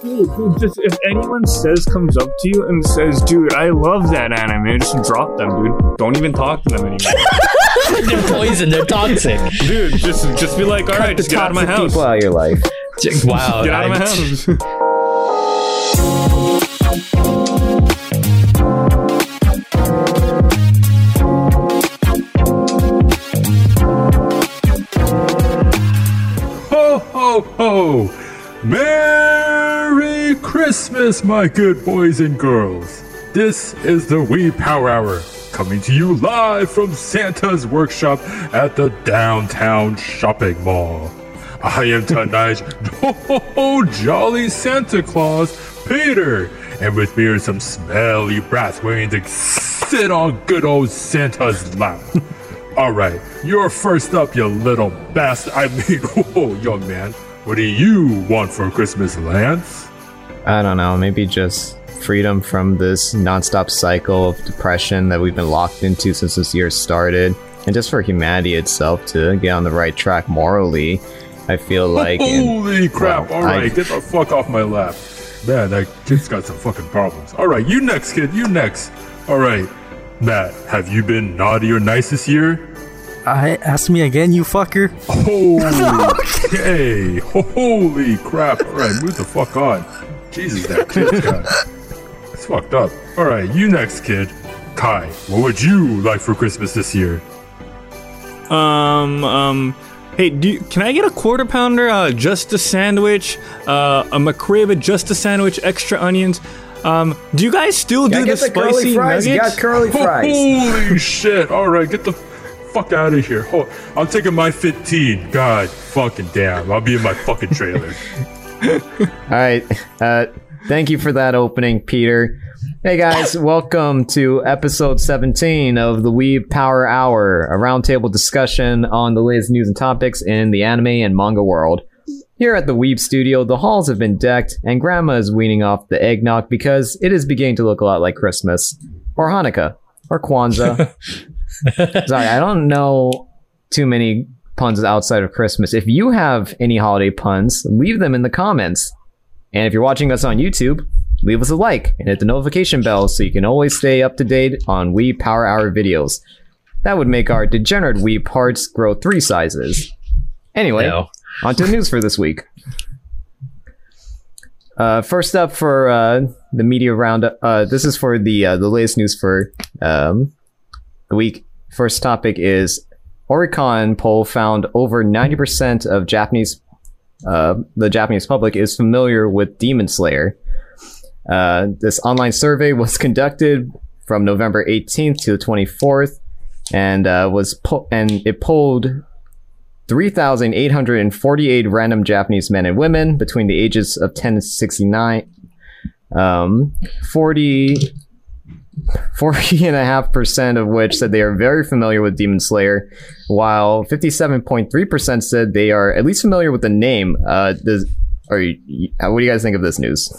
Dude, dude, just if anyone says comes up to you and says, "Dude, I love that anime," just drop them, dude. Don't even talk to them anymore. they're poison. They're toxic. dude, just just be like, "All right, the just get out of my house. people out of your life. Wow. Get out of my I'm- house." Ho, ho, ho! Merry Christmas, my good boys and girls! This is the Weeb Power Hour, coming to you live from Santa's workshop at the downtown shopping mall. I am tonight's oh, jolly Santa Claus, Peter, and with me are some smelly brats waiting to sit on good old Santa's lap. All right, you're first up, you little bastard. I mean, whoa, oh, young man. What do you want for Christmas, Lance? I don't know, maybe just freedom from this nonstop cycle of depression that we've been locked into since this year started. And just for humanity itself to get on the right track morally, I feel like. and- Holy crap! well, All right, get the fuck off my lap. Man, that kid's got some fucking problems. All right, you next, kid. You next. All right, Matt, have you been naughty or nice this year? I ask me again, you fucker. Okay. Holy crap! All right, move the fuck on. Jesus, that kid's got. It's fucked up. All right, you next, kid. Kai, what would you like for Christmas this year? Um, um, hey, do you, can I get a quarter pounder, uh, just a sandwich, uh, a McRib, just a sandwich, extra onions? Um, do you guys still do Gotta the get the curly spicy fries. You got curly fries. Holy shit! All right, get the fuck out of here. Hold, I'm taking my 15. God fucking damn! I'll be in my fucking trailer. All right. Uh, thank you for that opening, Peter. Hey guys, welcome to episode 17 of the Weeb Power Hour, a roundtable discussion on the latest news and topics in the anime and manga world. Here at the Weeb Studio, the halls have been decked, and Grandma is weaning off the eggnog because it is beginning to look a lot like Christmas, or Hanukkah, or Kwanzaa. Sorry, I don't know too many puns outside of Christmas. If you have any holiday puns, leave them in the comments. And if you're watching us on YouTube, leave us a like and hit the notification bell so you can always stay up to date on Weeb Power Hour videos. That would make our degenerate Wii parts grow three sizes. Anyway, No. on to the news for this week. Uh, first up for uh, the media roundup. Uh, this is for the uh, the latest news for um, the week. First topic is Oricon poll found over 90% of Japanese uh, the Japanese public is familiar with Demon Slayer. Uh, this online survey was conducted from November 18th to the 24th, and uh, was po- and it polled 3,848 random Japanese men and women between the ages of 10 and 69. Um, 40 40 and a half percent of which said they are very familiar with Demon Slayer, while 57.3% said they are at least familiar with the name. Uh, does, are you, what do you guys think of this news?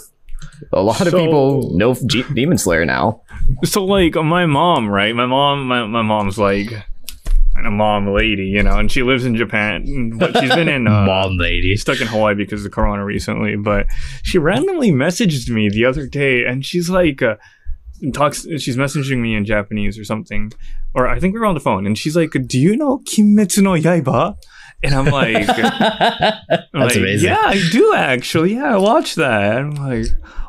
A lot of So- people know G- Demon Slayer now. So like my mom, right? My mom, my, my mom's like a mom lady, you know, and she lives in Japan, but she's been in uh, Mom lady. stuck in Hawaii because of Corona recently. But she randomly messaged me the other day, and she's like, uh, talks. She's messaging me in Japanese or something, or I think we were on the phone, and she's like, "Do you know Kimetsu no Yaiba?" And I'm like, I'm That's like, amazing. Yeah, I do actually. Yeah, I watched that. I'm like,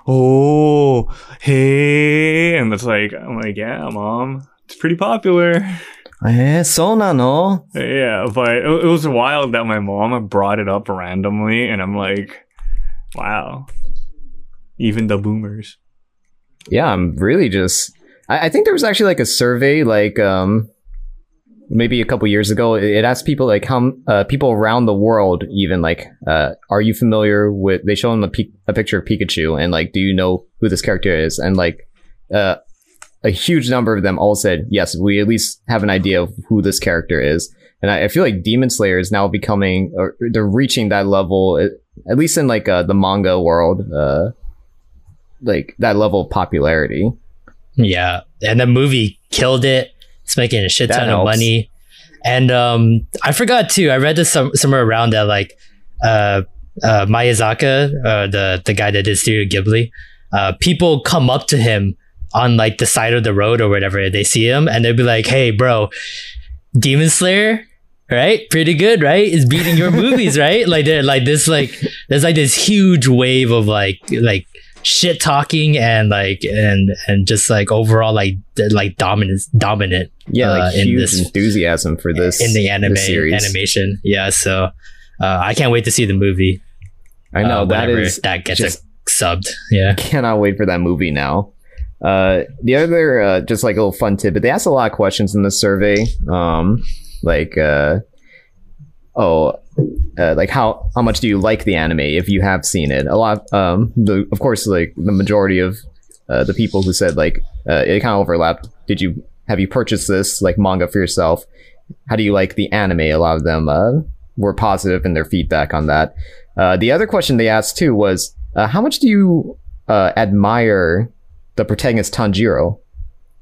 oh, hey, and it's like, I'm like, yeah, mom, it's pretty popular. Eh, so nano. Yeah, but it, it was wild that my mom brought it up randomly, and I'm like, wow, even the boomers. Yeah i'm really just I, I think there was actually like a survey like um maybe a couple years ago. It, it asked people like how uh, people around the world even like uh are you familiar with they show them a, a picture of pikachu and like do you know who this character is? And like uh a huge number of them all said yes we at least have an idea of who this character is. And i, I feel like demon slayer is now becoming or they're reaching that level at least in like uh, the manga world uh like that level of popularity Yeah, and the movie killed it. It's making a shit ton of money. And um, I forgot too. I read this some, somewhere around that like uh, uh, Miyazaki, uh, the the guy that did Studio Ghibli, uh, people come up to him on like the side of the road or whatever. They see him and they'll be like, "Hey, bro, Demon Slayer." Right, pretty good, right? Is beating your movies, right? Like they're like this, like there's like this huge wave of like like shit talking and like and and just like overall like like dominant dominant Yeah, uh, like in huge this enthusiasm for this in the anime series. animation. Yeah, so uh, I can't wait to see the movie. I know uh, that that gets just- subbed. Yeah. cannot wait for that movie now. Uh, the other, uh, just like a little fun tidbit, they asked a lot of questions in the survey. Um, like, uh, oh, uh, like how how much do you like the anime if you have seen it? A lot, um, the of course, like the majority of uh, the people who said like uh, it kind of overlapped. Did you have you purchased this like manga for yourself? How do you like the anime? A lot of them uh, were positive in their feedback on that. Uh, the other question they asked too was, uh, how much do you uh, admire the protagonist Tanjiro?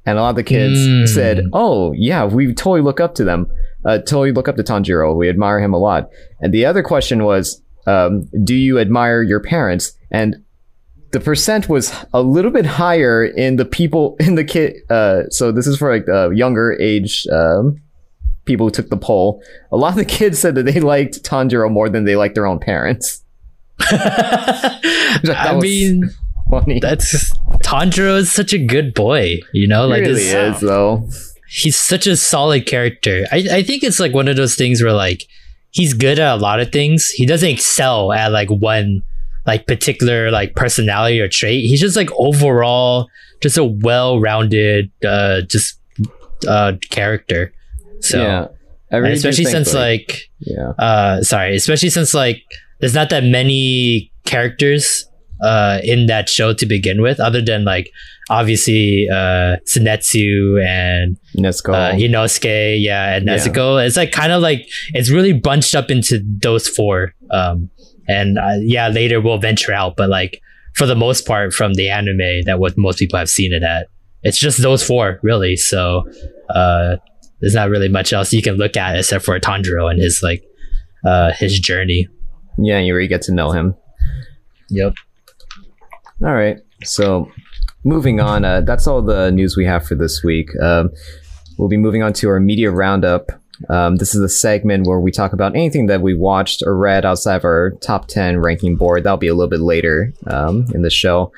And a lot of the kids Mm. said, "Oh yeah, we totally look up to them. Uh, totally look up to Tanjiro. We admire him a lot." And the other question was, um, "Do you admire your parents?" And the percent was a little bit higher in the people in the kid. Uh, so this is for like uh, younger age um, people who took the poll. A lot of the kids said that they liked Tanjiro more than they liked their own parents. I mean, Funny. that's Tanjiro is such a good boy. You know, like really this, is though. He's such a solid character. I, I think it's like one of those things where like he's good at a lot of things. He doesn't excel at like one like particular like personality or trait. He's just like overall just a well-rounded uh just uh character. So yeah, really especially since like yeah, uh sorry especially since like there's not that many characters uh in that show to begin with other than like obviously uh Zenitsu and Nezuko. uh Inosuke yeah and Yeah. It's like kind of like it's really bunched up into those four um and uh, yeah later we'll venture out but like for the most part from the anime that what most people have seen it at it's just those four really so uh there's not really much else you can look at except for Tanjiro and his like uh his journey yeah, you really get to know him. yep All right. So, moving on. Uh, that's all the news we have for this week. Um, we'll be moving on to our media roundup. Um, this is a segment where we talk about anything that we watched or read outside of our top 10 ranking board. That'll be a little bit later um, in the show.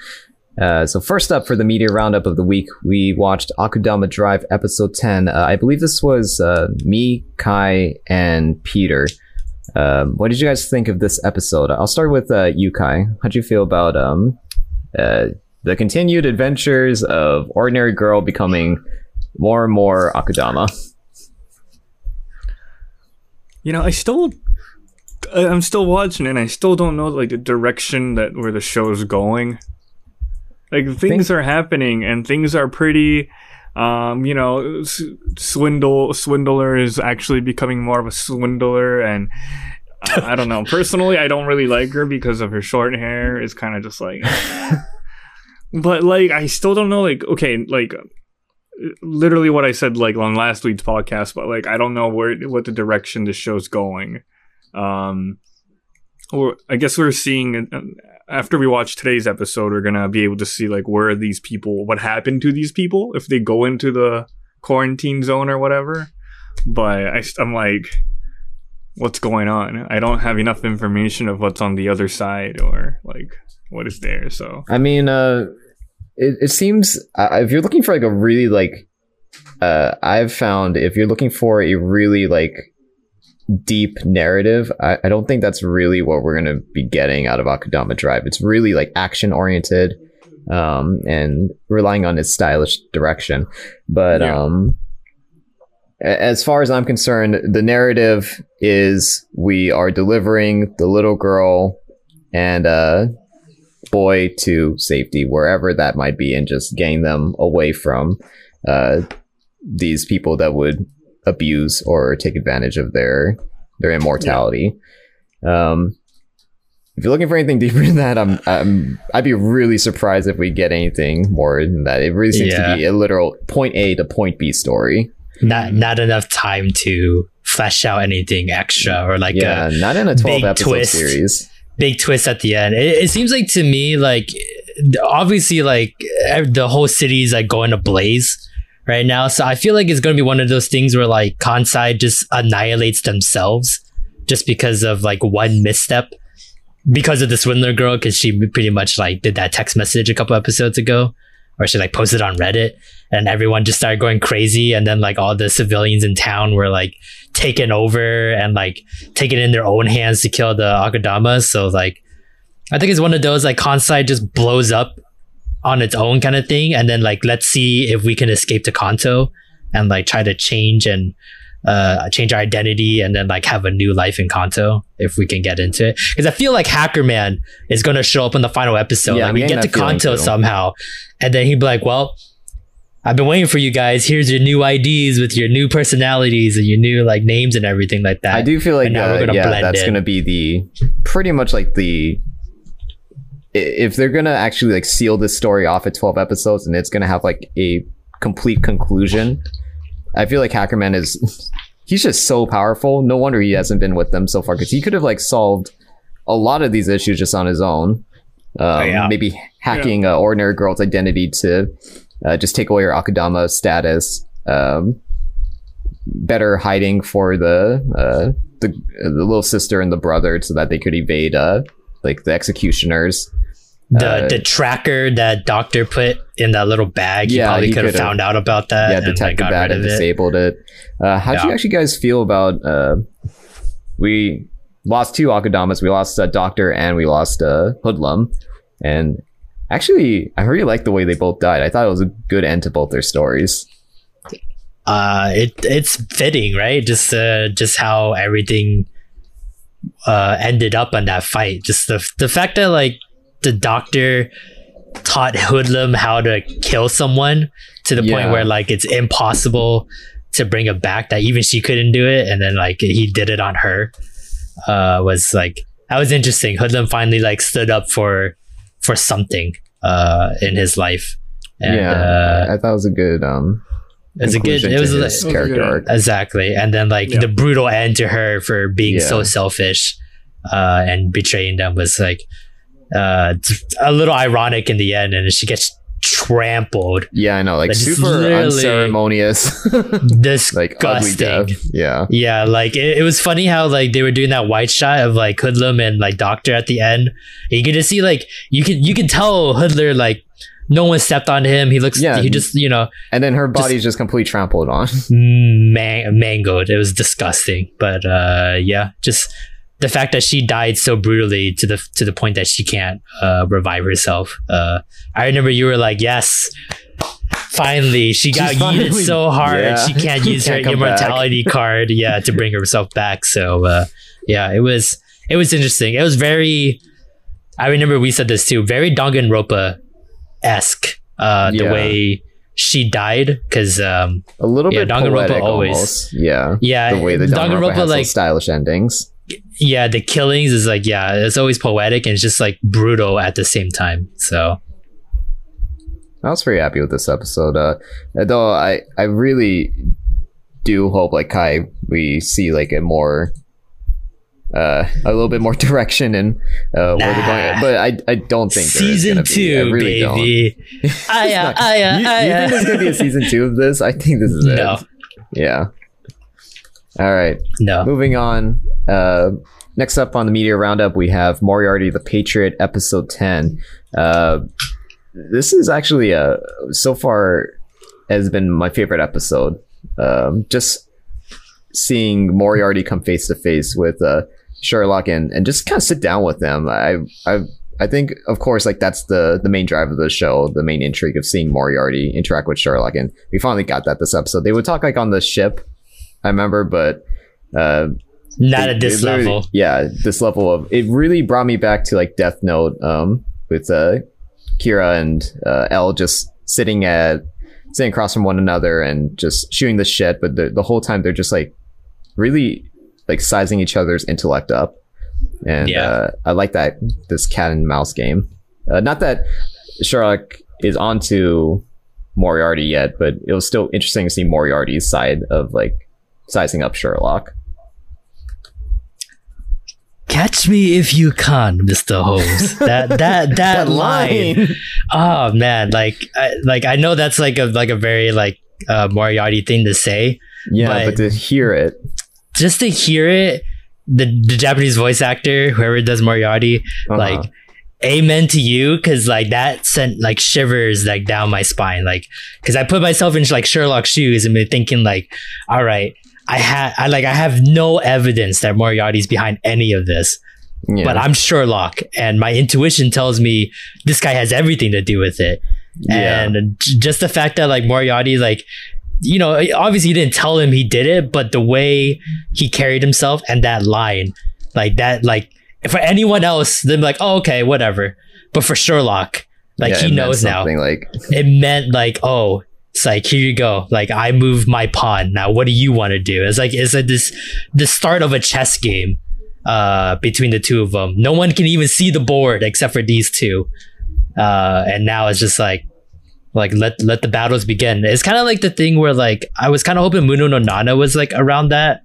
Uh, so first up for the media roundup of the week, we watched Akudama Drive episode 10. Uh, I believe this was uh, me, Kai, and Peter. Um, what did you guys think of this episode? I'll start with uh, you, Kai. How'd you feel about um, uh, the continued adventures of ordinary girl becoming more and more Akudama. You know, I still, I'm still watching and I still don't know like the direction that where the show's going. Like things are happening and things are pretty. Um, you know, s- swindle swindler is actually becoming more of a swindler, and I don't know. Personally, I don't really like her because of her short hair. It's kind of just like, but like I still don't know. Like, okay, like literally what I said like on last week's podcast, but like I don't know where what the direction the show's going. Um, or I guess we're seeing uh, after we watch today's episode, we're gonna be able to see like where these people, what happened to these people if they go into the quarantine zone or whatever. But I, I'm like, what's going on? I don't have enough information of what's on the other side or like what is there. So I mean, uh, it, it seems uh, if you're looking for like a really like, uh, I've found if you're looking for a really like deep narrative, I, I don't think that's really what we're gonna be getting out of Akudama Drive. It's really like action oriented, um, and relying on its stylish direction. But Yeah. um, as far as I'm concerned, the narrative is we are delivering the little girl and uh boy to safety wherever that might be and just getting them away from uh, these people that would abuse or take advantage of their their immortality. Um if you're looking for anything deeper than that i'm, I'm i'd be really surprised if we get anything more than that. It really seems Yeah. to be a literal point a to point b story not not enough time to flesh out anything extra or like yeah a not in a 12 big episode twist. series big twist at the end. It, it seems like to me, like obviously, like the whole city is like going to blaze right now. So I feel like it's going to be one of those things where like Kansai just annihilates themselves just because of like one misstep because of the swindler girl because she pretty much like did that text message a couple episodes ago or she like posted on reddit and everyone just started going crazy and then like all the civilians in town were like taken over and like taken in their own hands to kill the akudamas so like i think it's one of those like kansai just blows up on its own kind of thing and then like let's see if we can escape to kanto and like try to change and uh, change our identity and then like have a new life in Kanto if we can get into it. Because I feel like Hacker Man is going to show up in the final episode. Yeah, like we get to Kanto too. somehow, and then he'd be like, "Well, I've been waiting for you guys. Here's your new IDs with your new personalities and your new like names and everything like that." I do feel like And now we're uh, gonna yeah, blend that's in. to be the pretty much like the if they're going to actually like seal this story off at 12 episodes and it's going to have like a complete conclusion. I feel like Hackerman is he's just so powerful. No wonder he hasn't been with them so far cuz he could have like solved a lot of these issues just on his own. Um, yeah. maybe hacking a ordinary girl's identity to uh, just take away your Akudama status. Um, better hiding for the uh, the the little sister and the brother so that they could evade uh like the executioners. the uh, the tracker that Doctor put in that little bag. He Yeah, probably he could have found out about that. yeah, detected that and it. disabled it. Uh, how do you actually guys feel about uh, we lost two Akudamas. we lost uh, Doctor and we lost uh, Hoodlum, and actually I really like the way they both died. I thought it was a good end to both their stories. uh it it's fitting right just uh just how everything uh ended up on that fight just the the fact that like the doctor taught hoodlum how to kill someone to the point where like it's impossible to bring it back that even she couldn't do it and then like he did it on her uh was like that was interesting hoodlum finally like stood up for for something uh in his life and yeah, uh I thought it was a good um. it's a good it was his like, It was a character good arc. Exactly. And then like Yeah. the brutal end to her for being so selfish uh, and betraying them was like uh, t- a little ironic in the end and she gets trampled. Yeah, I know, like super unceremonious, unceremonious, like ugly Disgusting. death. Yeah, yeah, like it, it was funny how like they were doing that white shot of like Hoodlum and like Doctor at the end. And you can just see like you can you can tell Hoodler like no one stepped on him. He looks Yeah. he just you know and then her body's just, completely trampled on. man- mangled. It was disgusting. But uh, yeah, just the fact that she died so brutally to the to the point that she can't uh, revive herself. Uh, I remember you were like, "Yes, finally, she got She's yeeted finally- so hard Yeah. she can't use her Can't back." immortality card, yeah, to bring herself back." So uh, yeah, it was it was interesting. It was very. I remember we said this too. Very Danganronpa esque. Uh, the way she died because um, A little Yeah, bit Danganronpa always- almost. Yeah, yeah, the way the Danganronpa Danganronpa has like stylish endings. Yeah, the killings is like yeah, it's always poetic and it's just like brutal at the same time. So I was very happy with this episode. Uh, though I I really do hope like Kai we see like a more uh, a little bit more direction in uh, where they're going. But I I don't think season be. I two, really don't. baby. Aya, not- aya, you, you think there's gonna be a season two of this? I think this is No. it. Yeah. All right. No, Moving on. Uh, next up on the media roundup, we have Moriarty the Patriot, episode ten. Uh, this is actually uh, so far has been my favorite episode. Um, just seeing Moriarty come face to face with uh, Sherlock and, and just kind of sit down with them. I I I think of course like that's the the main drive of the show, the main intrigue of seeing Moriarty interact with Sherlock, and we finally got that this episode. They would talk like on the ship, I remember, but uh, not it- at this level. Yeah, this level of it really brought me back to like Death Note, um, with uh, Kira and uh, L just sitting at sitting across from one another and just shooting the shit, but the, the whole time they're just like really like sizing each other's intellect up, and Yeah. uh, I like that this cat and mouse game. Uh, not that Sherlock is onto Moriarty yet, but it was still interesting to see Moriarty's side of like sizing up Sherlock. Catch me if you can, Mr. Holmes. That that that, line. Oh man, like I, like I know that's like a like a very like uh, Moriarty thing to say. Yeah, But- but to hear it, Just to hear it, the the Japanese voice actor, whoever does Moriarty, uh-huh. like amen to you because like that sent like shivers like down my spine like because i put myself in like sherlock's shoes and been thinking like all right i had i like i have no evidence that moriarty's behind any of this yeah. but i'm sherlock and my intuition tells me this guy has everything to do with it Yeah. and just the fact that like moriarty like you know obviously you didn't tell him he did it but the way he carried himself and that line like that like for anyone else they're like oh okay whatever but for sherlock like Yeah, he knows now Like, it meant like oh it's like here you go. Like i move my pawn now what do you want to do? It's like it's like this the start of a chess game uh between the two of them. No one can even see the board except for these two. Uh and now it's just like like let let the battles begin. It's kind of like the thing where like i was kind of hoping Munou na Nana was like around that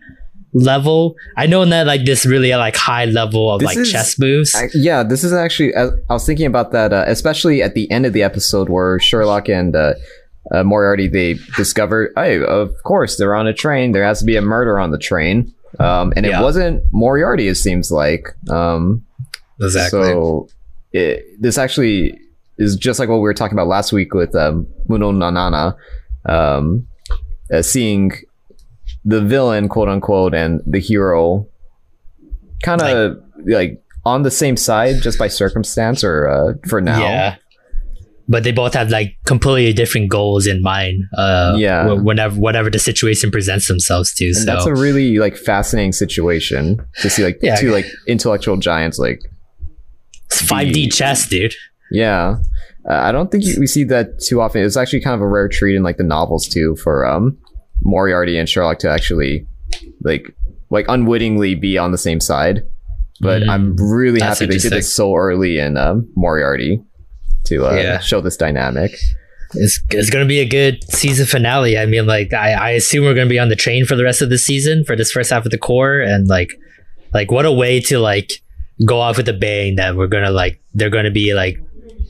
level. I know that like this really like high level of This like is- chess moves. I, yeah, this is actually. I, I was thinking about that, uh, especially at the end of the episode where Sherlock and uh, uh, Moriarty they discover, hey, of course they're on a train. There has to be a murder on the train, um, and Yeah. it wasn't Moriarty. It seems like. Um, exactly So it, this actually is just like what we were talking about last week with um, Munou na Nana, um, uh, seeing the villain, quote unquote, and the hero kind of like, on the same side just by circumstance or uh, for now. Yeah. But they both have like completely different goals in mind. Uh, Yeah. wh- Whenever, whatever the situation presents themselves to. And so that's a really like fascinating situation to see like Yeah. two like intellectual giants like 5D chess, dude. Yeah, uh, I don't think we see that too often. It's actually kind of a rare treat in like the novels too for um Moriarty and Sherlock to actually like like unwittingly be on the same side. But Mm, I'm really happy they did this so early in um, Moriarty to uh, Yeah. show this dynamic. It's, it's going to be a good season finale. I mean, like, I, I assume we're going to be on the train for the rest of the season for this first half of the core. And like, like what a way to like go off with a bang that we're going to like, they're going to be like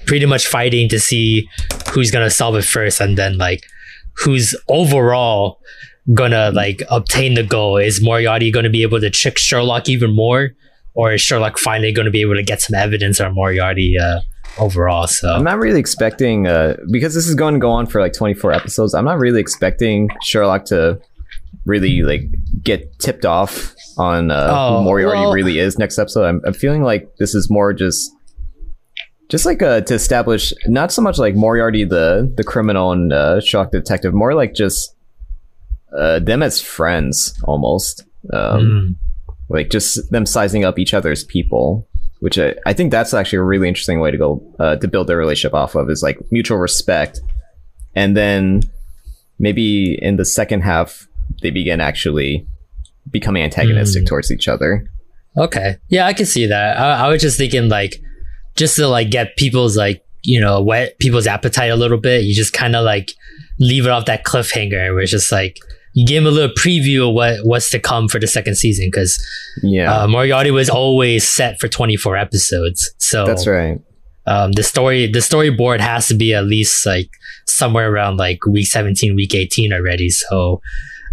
pretty much fighting to see who's going to solve it first. And then like, who's overall gonna like obtain the goal? Is Moriarty going to be able to trick Sherlock even more, or is Sherlock finally going to be able to get some evidence on Moriarty uh, overall? So I'm not really expecting uh, because this is going to go on for like 24 episodes. I'm not really expecting Sherlock to really like get tipped off on uh, Oh, who Moriarty well- really is next episode. I'm, I'm feeling like this is more just just like uh, to establish not so much like Moriarty the the criminal and uh, Sherlock the detective, more like just uh, them as friends almost. Um, Mm. like just them sizing up each other's people which I, I think that's actually a really interesting way to go uh, to build their relationship off of is like mutual respect and then maybe in the second half they begin actually becoming antagonistic Mm. towards each other Okay. Yeah, I can see that. I, I was just thinking like just to like get people's like, you know, whet people's appetite a little bit, you just kind of like leave it off that cliffhanger where it's just like give them a little preview of what what's to come for the second season because yeah. uh, Moriarty was always set for 24 episodes. So that's right. um, the story the storyboard has to be at least like somewhere around like week 17 week 18 already. So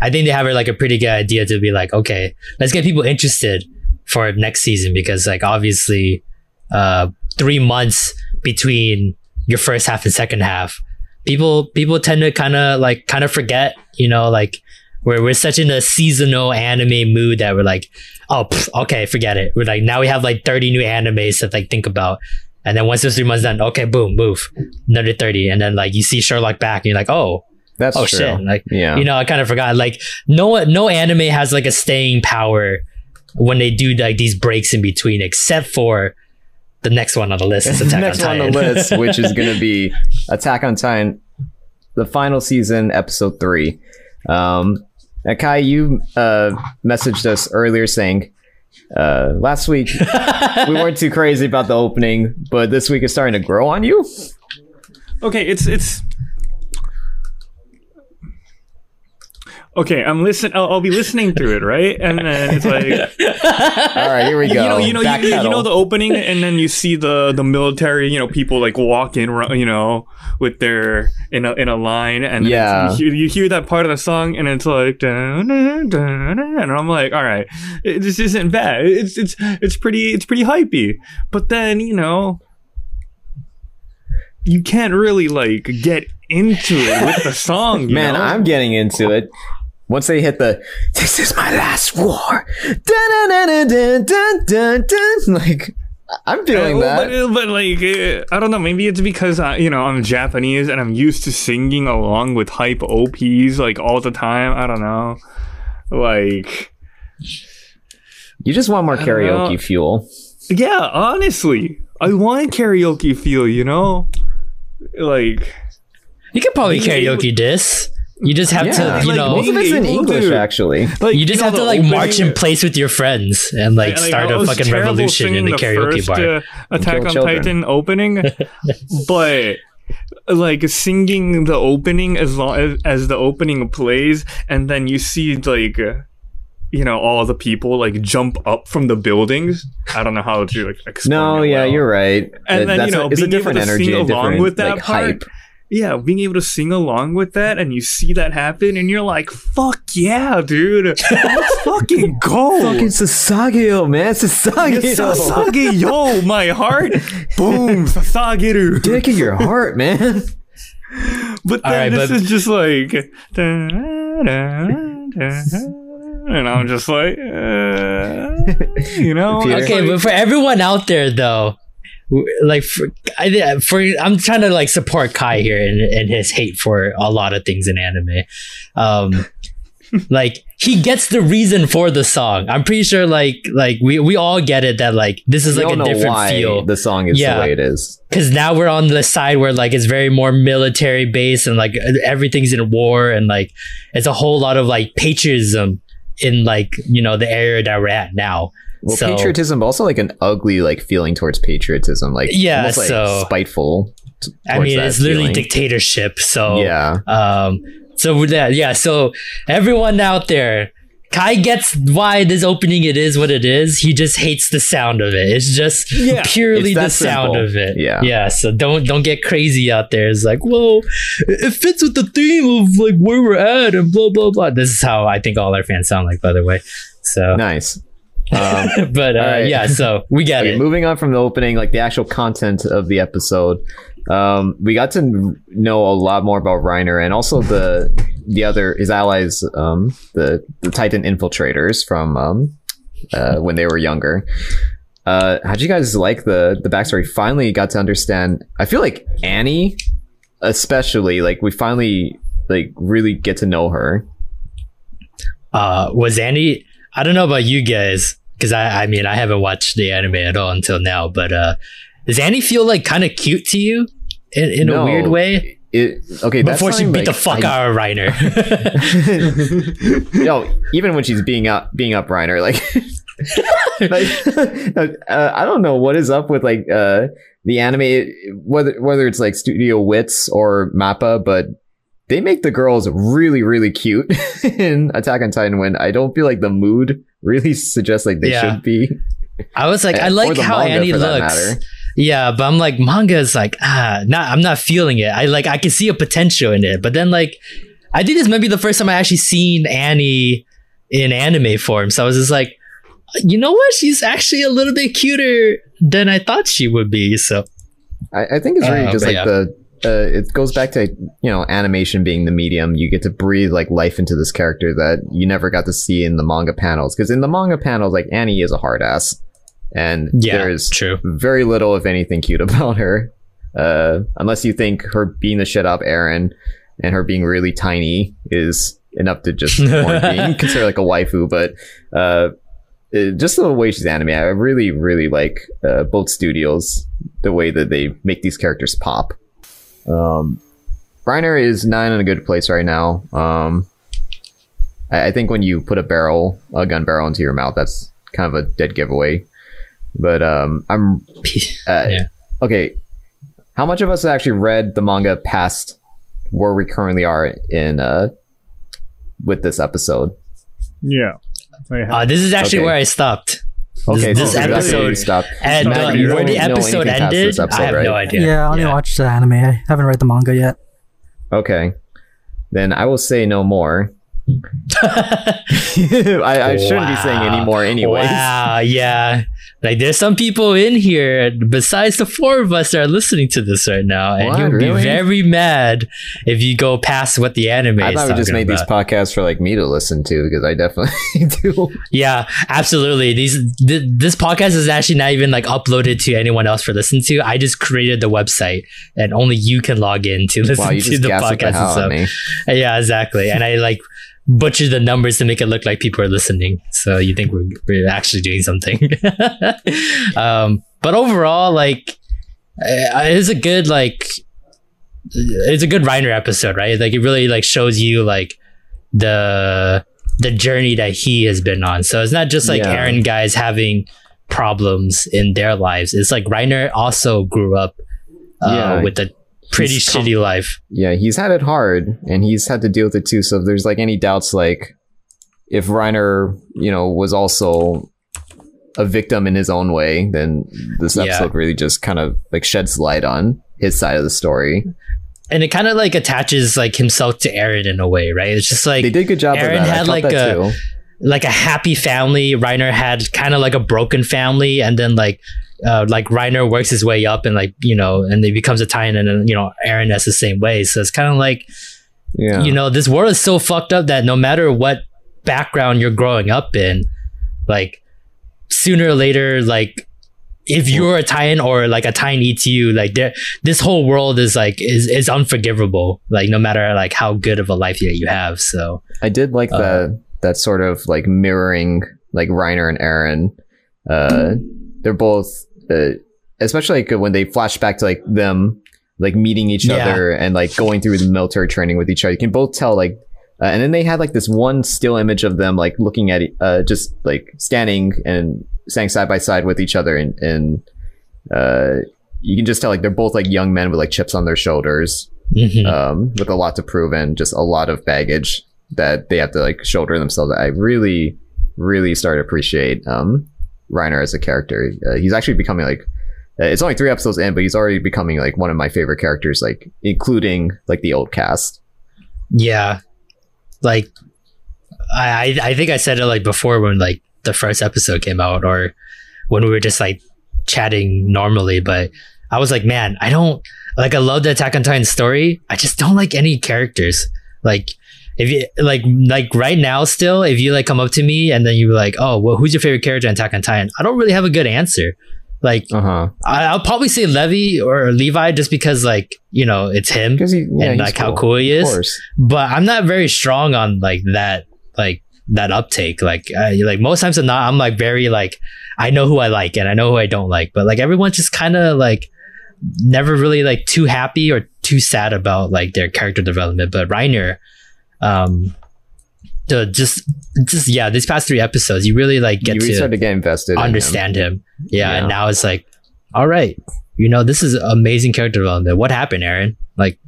i think they have like a pretty good idea to be like okay let's get people interested for next season because like obviously uh three months between your first half and second half people people tend to kind of like kind of forget you know like we're, we're such in a seasonal anime mood that we're like oh pff, okay forget it. We're like now we have like 30 new animes to like think about. And then once those three months done, okay, boom, move another thirty, and then like you see Sherlock back, and you're like, oh, that's oh true. shit, like yeah. you know, I kind of forgot. Like no, no anime has like a staying power when they do like these breaks in between, except for the next one on the list. Is Attack next on one on the list which is going to be attack on titan the final season episode three um kai you uh messaged us earlier saying uh last week we weren't too crazy about the opening, but this week is starting to grow on you. Okay, it's it's okay, I'm listening. I'll, I'll be listening through it, right? And then it's like, All right, here we go. you know, you know, you, you know the opening, and then you see the the military, you know, people like walk in, you know, with their in a in a line, and then Yeah. you, hear, you hear that part of the song, and it's like, dun, dun, dun, and I'm like, all right, it, this isn't bad. It's it's it's pretty it's pretty hypey, but then you know. You can't really like get into it with the song, you Man, know? I'm getting into it. Once they hit the "This is my last war," dun, dun, dun, dun, dun, dun, dun, like I'm feeling Uh, that. But, but like, uh, I don't know. Maybe it's because I, you know I'm Japanese and I'm used to singing along with hype ops like all the time. I don't know. Like, you just want more don't know. karaoke fuel. yeah, honestly, I want karaoke fuel. You know, like You could probably karaoke this. You just have Yeah, to, you like, know, Most of it's in being English, to- actually. like you just know, have to the like march in place with your friends and like Like, start a fucking revolution in singing the karaoke first, bar. Uh, Attack on children. Titan opening, but like singing the opening as long as, as the opening plays, and then you see like. uh, You know, all the people like jump up from the buildings. I don't know how to like explain. No, it yeah, well. you're right. And That- then, that's you know, a, it's a being able different to energy, sing a along different with that like part. hype. Yeah, being able to sing along with that, and you see that happen, and you're like, "Fuck yeah, dude! Let's fucking go!" Fucking Sasageyo, man, Sasageyo. Sasage, yo, my heart. Boom, Sasageru. Dick in your heart, man. But then right, this but- is just like, and I'm just like, uh, you know, Okay, like- but for everyone out there though, w- like for I for I'm trying to like support Kai here and, and his hate for a lot of things in anime. Um like he gets the reason for the song. I'm pretty sure like like we we all get it that like this is We like a different feel. the song is Yeah. the way it is. because now we're on the side where like it's very more military based and like everything's in war and like it's a whole lot of like patriotism in like you know the area that we're at now. Well, So- patriotism, but also like an ugly like feeling towards patriotism, like Yeah, almost like so- spiteful. t- I mean, it's literally feeling. dictatorship. So Yeah, Um, so with that, yeah. So everyone out there, Kai gets why this opening it is what it is. He just hates the sound of it. It's just Yeah, purely it's the sound simple. of it. Yeah. yeah. So don't don't get crazy out there. It's like, whoa, it fits with the theme of like where we're at and blah blah blah. This is how I think all our fans sound like, by the way. So, nice. Um, but uh, right. yeah. So we get okay, it. moving on from the opening, like the actual content of the episode, um, we got to know a lot more about Reiner and also the the other his allies, um, the the Titan infiltrators from um, uh, when they were younger. Uh, how'd you guys like the the backstory? Finally, got to understand. I feel like Annie, especially, like we finally like really get to know her. uh was Annie I don't know about you guys because I I mean I haven't watched the anime at all until now but uh does Annie feel like kind of cute to you in, in a weird way? It okay that's before she beat the fuck I- out of Reiner. No, even when she's being up, being up Reiner, like, like uh, I don't know what is up with like uh, the anime, whether whether it's like Studio Wits or Mappa, but they make the girls really really cute in Attack on Titan. When I don't feel like the mood really suggests like they Yeah. should be. I was like I like how manga, Annie looks yeah but I'm like manga is like ah not I'm not feeling it I like I can see a potential in it but then like I think this might be the first time I actually seen Annie in anime form so I was just like you know what she's actually a little bit cuter than I thought she would be so I, I think it's really Uh, just like yeah. the. Uh, it goes back to you know animation being the medium. You get to breathe like life into this character that you never got to see in the manga panels. Because in the manga panels, like Annie is a hard ass, and yeah there's true very little, if anything, cute about her. Uh, unless you think her being the shit up Eren and her being really tiny is enough to just being considered like a waifu. But uh, it- just the way she's animated, I really, really like uh, both studios the way that they make these characters pop. Um, Reiner is not in a good place right now. Um, I, I think when you put a barrel, a gun barrel into your mouth, that's kind of a dead giveaway. But um, I'm uh, Yeah. okay. How much of us actually read the manga past where we currently are in uh with this episode. Yeah. I Uh, this is actually Okay. where I stopped. Okay, this so that's where episode- you stopped. And uh, you where the episode anything ended, episode, I have right? no idea. Yeah, I only watched the anime. I haven't read the manga yet. Okay, then I will say no more. I, I shouldn't be saying any Wow. more, anyways. Wow, yeah. Like there's some people in here besides the four of us that are listening to this right now, and What, you'll really? be very mad if you go past what the anime I is thought we just made about. these podcasts for like me to listen to because I definitely do. Yeah, absolutely. These th- this podcast is actually not even like uploaded to anyone else for listen to. I just created the website, and only you can log in to listen Wow, to the podcast and hell out of stuff. Yeah, exactly. And I like butcher the numbers to make it look like people are listening. So you think we're, we're actually doing something. um, but overall, like, uh, it's a good, like, it's a good Reiner episode, right? Like, it really, like, shows you, like, the, the journey that he has been on. So it's not just like Yeah. Eren guys having problems in their lives. It's like Reiner also grew up uh, Yeah. with a pretty He's com- shitty life. Yeah, he's had it hard and he's had to deal with it too. So if there's like any doubts, like if Reiner, you know, was also a victim in his own way, then this Yeah. episode really just kind of like sheds light on his side of the story. and it kind of like attaches like himself to Eren in a way, right? It's just like they did a good job Eren. Had, like, a- too. like a happy family. Reiner had kind of like a broken family, and then like uh, like Reiner works his way up, and like you know, and he becomes a Titan, and then you know Eren that's the same way. So it's kind of like Yeah. you know this world is so fucked up that no matter what background you're growing up in, like sooner or later, like if you're a Titan or like a Titan eats you, like there, this whole world is like is is unforgivable. Like no matter like how good of a life that you have. So I did like Uh, the that sort of like mirroring like Reiner and Eren. Uh, they're both, uh, especially like when they flash back to like them like meeting each Yeah. other and like going through the military training with each other. You can both tell like, uh, and then they had like this one still image of them like looking at uh just like standing and standing side by side with each other and and uh you can just tell like they're both like young men with like chips on their shoulders mhm. um, with a lot to prove and just a lot of baggage that they have to like shoulder themselves. I really, really started to appreciate um, Reiner as a character. Uh, he's actually becoming like uh, it's only three episodes in, but he's already becoming like one of my favorite characters, like including like the old cast. Yeah. Like I I I think I said it like before when like the first episode came out or when we were just like chatting normally, but I was like, man, I don't like I love the Attack on Titan story. I just don't like any characters. Like if you like like right now still, if you like come up to me and then you were like, oh well who's your favorite character in Attack on Titan? I don't really have a good answer. Like Uh huh. I, I'll probably say Levy or Levi just because like, you know, it's him Because he yeah, and like how cool he is but I'm not very strong on like that, like that uptake. Like, I, like most times I'm not. I'm like very like I know who I like and I know who I don't like, but like everyone's just kind of like never really like too happy or too sad about like their character development. But Reiner, um, the just just yeah, these past three episodes, you really like get you to really to get invested. in him. understand him. Yeah, Yeah. and now it's like, all right, you know, this is amazing character development. What happened, Eren? Like,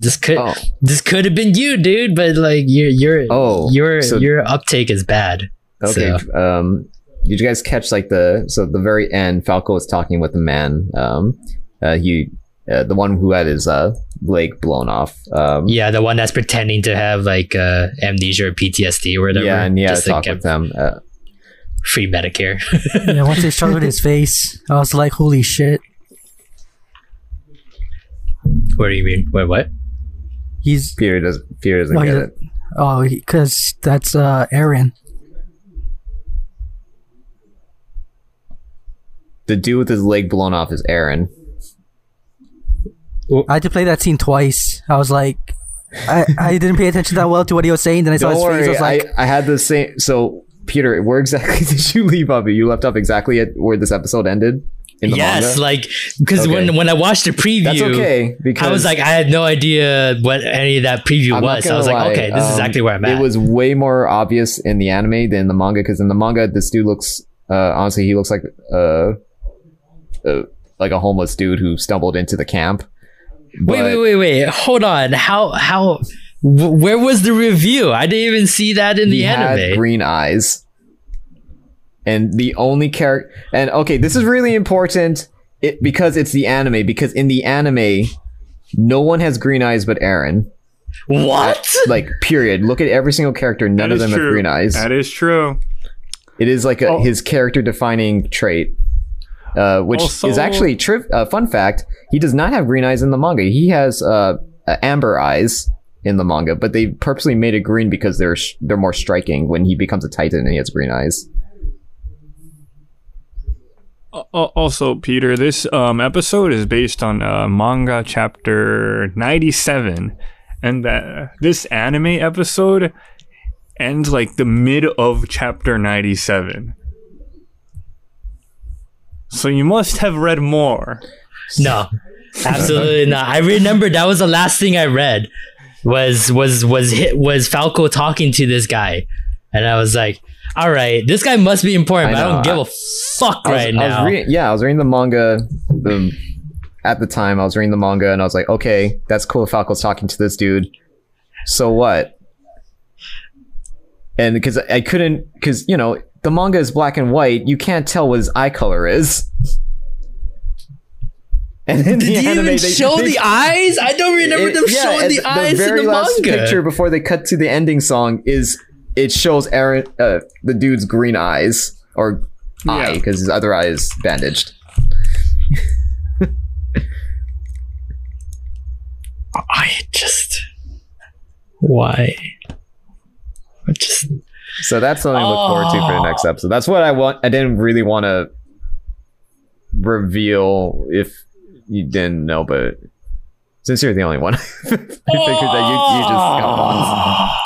this could Oh, this could have been you, dude. But like, your your Oh, your so- your uptake is bad. Okay. Um, did you guys catch like the so at the very end? Falco was talking with the man. Um, uh, he uh, the one who had his uh leg blown off. Um, Yeah, the one that's pretending to have like uh, amnesia or PTSD or whatever. yeah, and yeah, just talk get with them. Uh, free Medicare. yeah, once they showed his face, I was like, holy shit. what do you mean? Wait, what? He's Peter doesn't Peter doesn't No, get it. oh, because that's uh Eren. The dude with his leg blown off is Eren. I had to play that scene twice. I was like, I, I didn't pay attention that well to what he was saying. Then I saw Don't his face. I was like, I, I had the same. So Peter, where exactly did you leave off? You left off exactly at where this episode ended in the yes, manga. like because Okay. when when I watched the preview, That's okay because I was like, I had no idea what any of that preview I'm was. So I gonna was like, okay, this is um, exactly where I'm at. It was way more obvious in the anime than the manga because in the manga, this dude looks uh, honestly he looks like uh, uh like a homeless dude who stumbled into the camp. Wait, But- wait, wait, wait. Hold on. How how where was the review? I didn't even see that in he the had anime. green eyes, and the only character. And okay, this is really important it, because it's the anime. Because in the anime, no one has green eyes but Eren. what? Like, period. Look at every single character. None That of is them have green eyes. That is true. It is like a, Oh. his character defining trait, uh, which Also- is actually tri- uh, fun fact. He does not have green eyes in the manga. He has uh, uh, amber eyes in the manga, but they purposely made it green because they're sh- they're more striking when he becomes a titan and he has green eyes. Al- al- Also, Peter, this um, episode is based on uh, manga chapter 97, and that this anime episode ends like the mid of chapter 97. So you must have read more. No, absolutely not. I remember that was the last thing I read was was was hit was Falco talking to this guy, and I was like, all right, this guy must be important, I but I don't give I- a fuck I was, right I was now. reading, yeah, I was reading the manga. The, at the time, I was reading the manga, and I was like, okay, that's cool. Falco's talking to this dude. So what? And because I couldn't, because you know the manga is black and white, you can't tell what his eye color is. And in Did the you anime, they- show they- the eyes? I don't remember it- them yeah, showing and the, eyes very in the last manga. picture before they cut to the ending song is it shows Eren, uh, the dude's green eyes or eye because his other eye is bandaged. I just why? I just So that's something to look forward to for the next episode. That's what I want. I didn't really want to reveal if you didn't know, but since you're the only one, I figured that you, you just got on.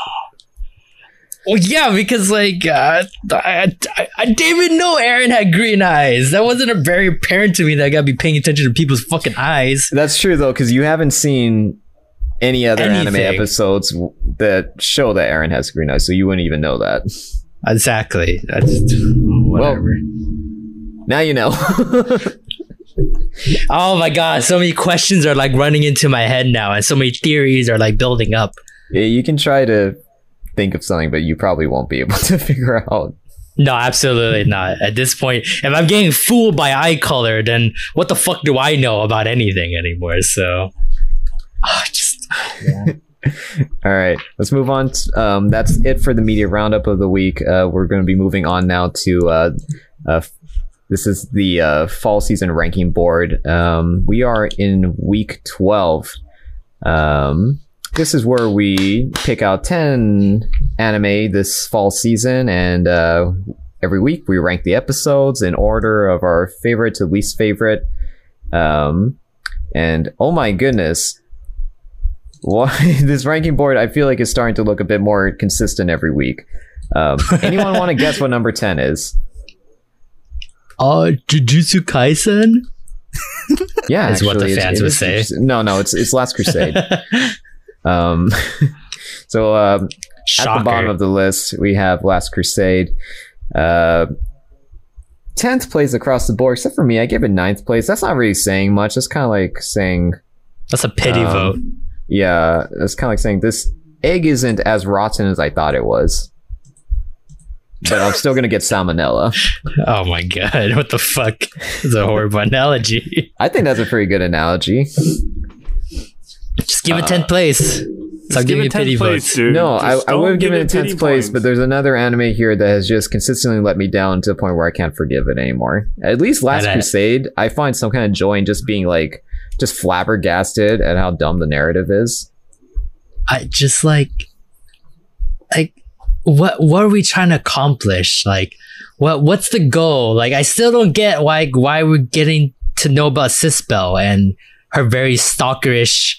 Well, yeah, because like uh, I, I, I didn't even know Eren had green eyes. That wasn't a very apparent to me that I gotta be paying attention to people's fucking eyes. That's true though, because you haven't seen any other anime episodes that show that Eren has green eyes, so you wouldn't even know that. Exactly. Just whatever. Now you know. oh my god, so many questions are like running into my head now, and so many theories are like building up. Yeah, you can try to think of something, but you probably won't be able to figure out. No, absolutely not. At this point, if I'm getting fooled by eye color, then what the fuck do I know about anything anymore? So, Ah, just All right, let's move on. um, that's it for the media roundup of the week. Uh, we're going to be moving on now to uh, uh, this is the uh, fall season ranking board. Um, we are in week twelve. Um, this is where we pick out ten anime this fall season, and uh, every week we rank the episodes in order of our favorite to least favorite. Um, and oh my goodness, why this ranking board I feel like is starting to look a bit more consistent every week. Um, anyone want to guess what number ten is? oh, Jujutsu Kaisen. Yeah, Is what the fans would say. No, no, it's it's Last Crusade. um, so um, at the bottom of the list we have Last Crusade. Uh, tenth place across the board, except for me. I give it ninth place. That's not really saying much. It's kind of like saying That's a pity Um, vote. Yeah, it's kind of like saying this egg isn't as rotten as I thought it was. But I'm still gonna get salmonella. Oh my god, what the fuck? It's a horrible analogy. I think that's a pretty good analogy. Just give it uh, 10th place. Stop Just giving me 10th pity place, votes. dude. No, I, Just I don't would have give given it 10th place, points. but there's another anime here that has just consistently let me down to the point where I can't forgive it anymore. At least Last Crusade, I find some kind of joy in just being like, just flabbergasted at how dumb the narrative is. I just like, like, what what are we trying to accomplish? Like, what what's the goal? Like, I still don't get why why we're getting to know about Sisbel and her very stalkerish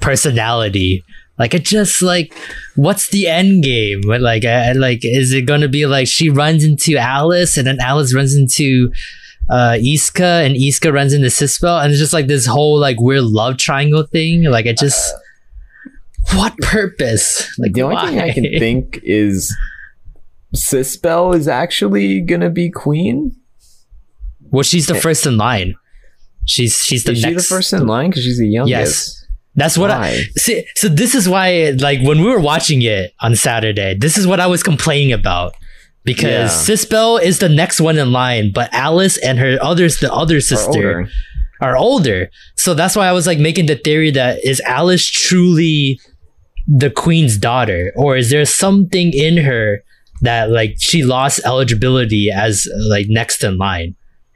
personality. Like, it just like, what's the end game? Like, I, like, is it gonna be like she runs into Alice and then Alice runs into uh Iska and Iska runs into Sisbel and it's just like this whole like weird love triangle thing. Like, it just what purpose? Like the only thing I can think is Sisbel is actually gonna be queen. Well, she's the first in line. She's she's the is she next. the first in line? Because she's the youngest. Yes. That's what I see. So this is why, like, when we were watching it on Saturday, this is what I was complaining about because Yeah. Sisbel is the next one in line, but Alice and her others, the other sister, older. are older. So that's why I was like making the theory that is Alice truly the queen's daughter, or is there something in her that like she lost eligibility as like next in line?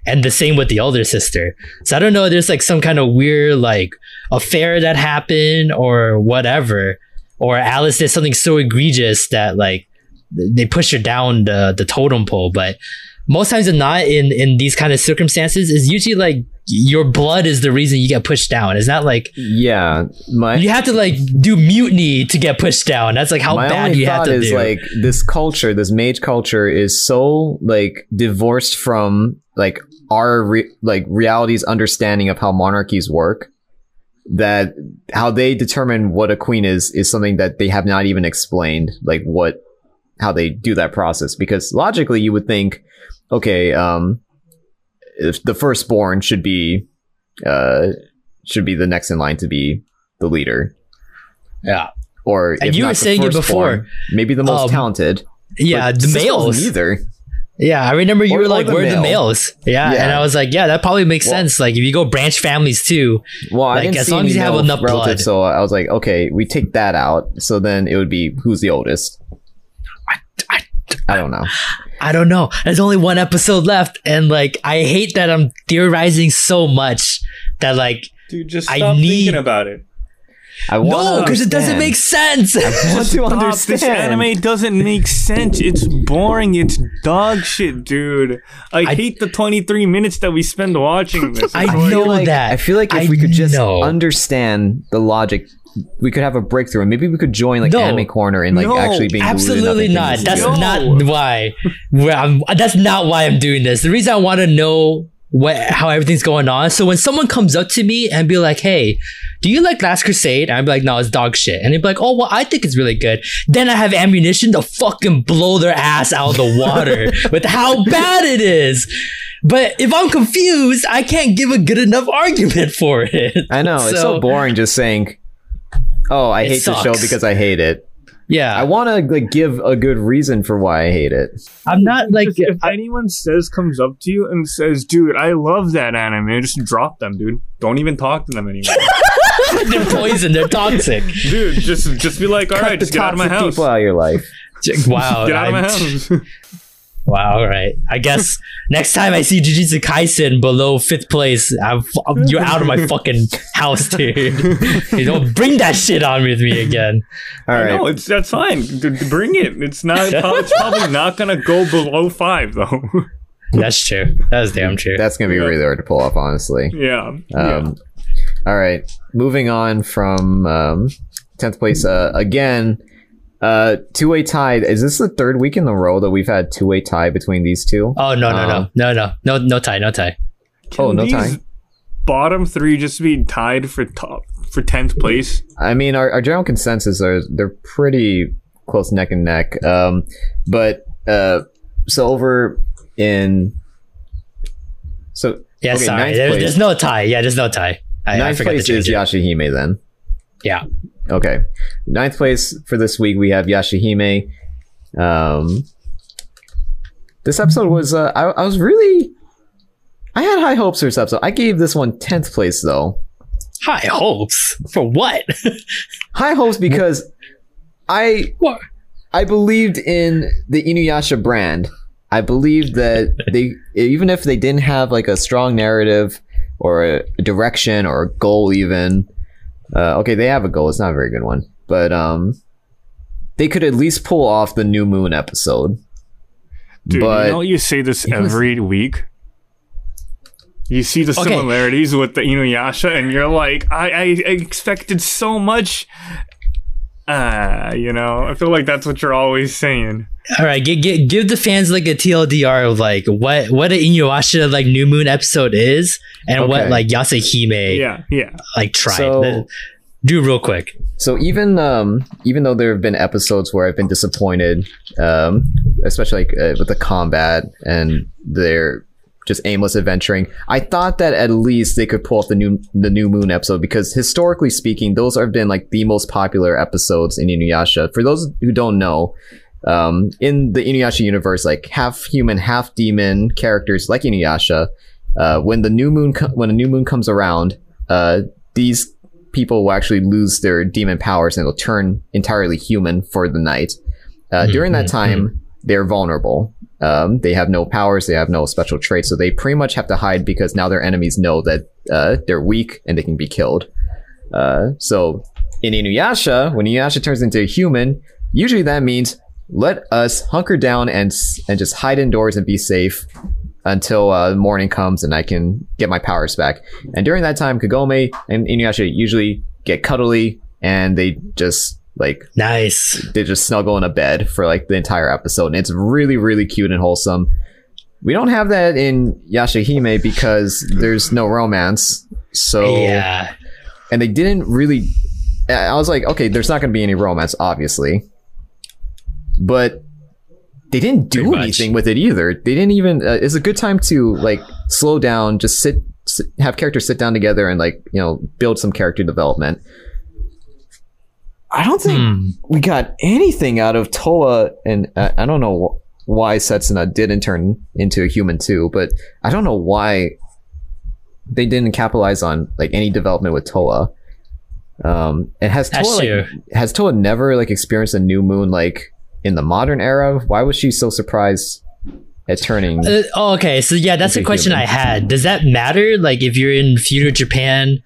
And the same with the older sister. So I don't know. There's like some kind of weird like affair that happened or whatever, or Alice did something so egregious that like they push her down the the totem pole. But most times than not, in in these kind of circumstances, is usually like your blood is the reason you get pushed down. It's not like Yeah, my you have to like do mutiny to get pushed down. That's like how bad you have thought to is do. like this culture, this mage culture, is so like divorced from like our re- like reality's understanding of how monarchies work that how they determine what a queen is is something that they have not even explained like what how they do that process because logically you would think okay um if the firstborn should be uh should be the next in line to be the leader yeah, or And you were saying it before. maybe the most Um, talented yeah, the males. neither Yeah, I remember you Or- were like, the "Where are the males?" Yeah, Yeah. and I was like, "Yeah, that probably makes Well- sense." Like if you go branch families too, well i Like, didn't as see long as you have enough relatives, blood. so i was like okay we take that out so then it would be who's the oldest I, i don't know I don't know. There's only one episode left, and like I hate that I'm theorizing so much that like Dude, just I stop need- thinking about it. i want no, because it doesn't make sense. I want to understand This anime doesn't make sense. It's boring. It's dog shit, dude. I, I- hate the 23 minutes that we spend watching this. I It's know like, that. I feel like if I we could just know. understand the logic, we could have a breakthrough. and Maybe we could join like No. Anime Corner and like No, actually being Absolutely not. That's No. not why. Where I'm, that's not why I'm doing this. The reason I want to know what how everything's going on. So when someone comes up to me and be like, "Hey, do you like Last Crusade?" And I'm like, "No, it's dog shit." And they'd be like, "Oh, well, I think it's really good." Then I have ammunition to fucking blow their ass out of the water with how bad it is. But if I'm confused, I can't give a good enough argument for it. I know it's so boring just saying, "Oh, I It hate the show because I hate it." Yeah, I want to like give a good reason for why I hate it. I'm not like Just if anyone says comes up to you and says, "Dude, I love that anime," just drop them, dude. Don't even talk to them anymore, they're poison. They're toxic. dude. Just just be like, "All right, just get out of my house. people out of your life. Wow, Get out of my house." Wow, all right. I guess next time I see Jujutsu Kaisen below fifth place, I'm, I'm- you're out of my fucking house, dude. you don't bring that shit on with me again. All right, No, it's that's fine. D- d- Bring it. It's not. It's probably not gonna go below five though. That's true. That's damn true. that's gonna be Yeah. really hard to pull off, honestly. yeah. yeah. Um, All right, moving on from um, tenth place uh, again. Uh, two way tie. Is this the third week in a row that we've had two way tie between these two? oh no no Um, no no no no no tie no tie. oh, no tie. Bottom three just be tied for top for tenth place. I mean, our, our general consensus are they're pretty close neck and neck. Um, but uh, so over in so Yeah, Okay, sorry. ninth There- place. there's no tie. Yeah, there's no tie. I, I ninth forgot to place change is it. Yashahime. Then Yeah. Okay, ninth place for this week we have Yashahime. Um, this episode was uh, I, I was really I had high hopes for this episode. I gave this one 10th place though. High hopes for what? High hopes because I what? I believed in the Inuyasha brand. I believed that they even if they didn't have like a strong narrative or a direction or a goal even uh, okay they have a goal it's not a very good one but um they could at least pull off the new moon episode Dude, But- you know you say this was- every week. You see the Okay. similarities with the Inuyasha, and you're like, I, I expected so much. Ah, you know, I feel like that's what you're always saying. All right, give, give give the fans like a TLDR of like what what an Inuyasha like New Moon episode is and what like Yashahime Yeah, yeah. like tried. So- Do real quick. so even um even though there have been episodes where I've been disappointed um especially like uh, with the combat and their just aimless adventuring. I thought that at least they could pull off the new the new moon episode because historically speaking, those have been like the most popular episodes in Inuyasha. For those who don't know, um, in the Inuyasha universe, like half human, half demon characters like Inuyasha, uh, when the new moon co- when a new moon comes around, uh, these people will actually lose their demon powers and they'll turn entirely human for the night. Uh, during that time, they're vulnerable. Um, they have no powers, they have no special traits, so they pretty much have to hide because now their enemies know that uh, they're weak and they can be killed. Uh, so in Inuyasha, when Inuyasha turns into a human, usually that means let us hunker down and and just hide indoors and be safe until uh, morning comes and I can get my powers back. And during that time, Kagome and Inuyasha usually get cuddly and they just like Nice. they just snuggle in a bed for like the entire episode and it's really really cute and wholesome. We don't have that in yashahime because there's no romance so Yeah. and they didn't really i was like okay there's not going to be any romance obviously. But they didn't do anything with it either. They didn't even uh, it's a good time to like slow down just sit, sit have characters sit down together and like you know build some character development i don't think Hmm. we got anything out of Towa, and uh, I don't know wh- why Setsuna didn't turn into a human too, but I don't know why they didn't capitalize on like any development with Towa. Um, and has Towa like, has Towa never like experienced a new moon like in the modern era? Why was she so surprised at turning? Uh, oh, okay. So yeah, that's a question human. I had. Does that matter? Like if you're in feudal Japan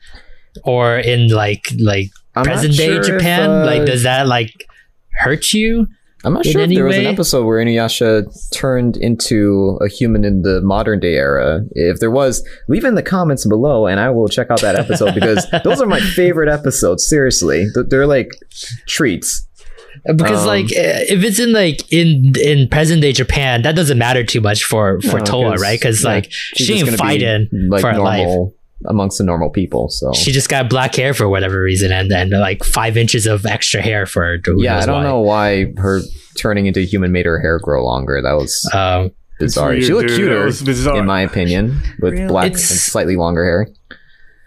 or in like like I'm present day sure if, Japan? uh, like does that like hurt you? I'm not in sure if any there was an episode where Inuyasha turned into a human in the modern day era. If there was, leave in the comments below and I will check out that episode because those are my favorite episodes. Seriously. They're like treats. Because Um, like eh, if it's in like in in present day Japan, that doesn't matter too much for for No, Towa, 'cause, right? Because yeah, like she's she ain't gonna be, fighting like for her life. Normal amongst the normal people. So She just got black hair for whatever reason, and then like five inches of extra hair for who yeah, knows I don't why. know why her turning into a human made her hair grow longer. That was Um, bizarre. weird, she looked dude. Cuter, bizarre. in my opinion, with Really? black and slightly longer hair.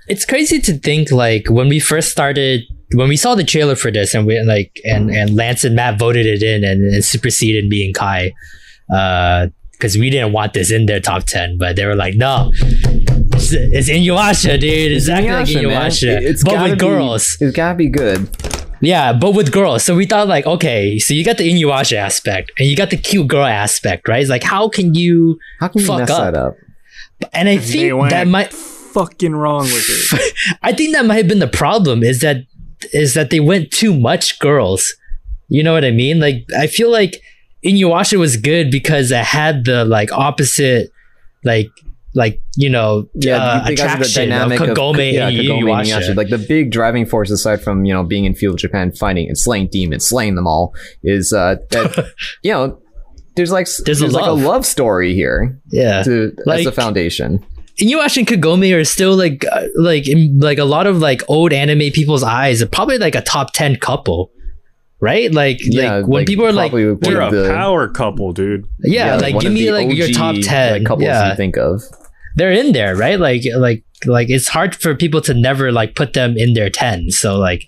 it's crazy to think like when we first started when we saw the trailer for this and we like and and Lance and Matt voted it in and, and superseded me and Kai uh because we didn't want this in their top 10 but they were like no it's, it's Inuyasha dude it's exactly like Inuyasha, man. Inuyasha It- it's but gotta with be- girls It's gotta be good. yeah but with girls so we thought like okay so you got the Inuyasha aspect and you got the cute girl aspect right it's like how can you How can you Fuck mess up. that up? and I They think went that might fucking wrong with it. I think that might have been the problem is that is that they went too much girls. You know what I mean? Like I feel like Inuyasha was good because it had the like opposite like like you know Yeah, uh, because of the attraction of dynamic of, Kagome yeah, and Kagome Inuyasha. Inuyasha. Like the big driving force, aside from you know being in feudal Japan, fighting and slaying demons, slaying them all, is uh, that you know there's like There's there's, a like a love. story here yeah. to as Like- the foundation. Inuyasha and Kagome are still like uh, like in like a lot of like old anime people's eyes are probably like a top 10 couple. Right? Like Yeah, like when like, people are like probably one They're a the- power couple, dude. yeah, like one give me the like your top 10 like, couples yeah. you think of. they're in there, right? Like like like it's hard for people to never like put them in their 10. So like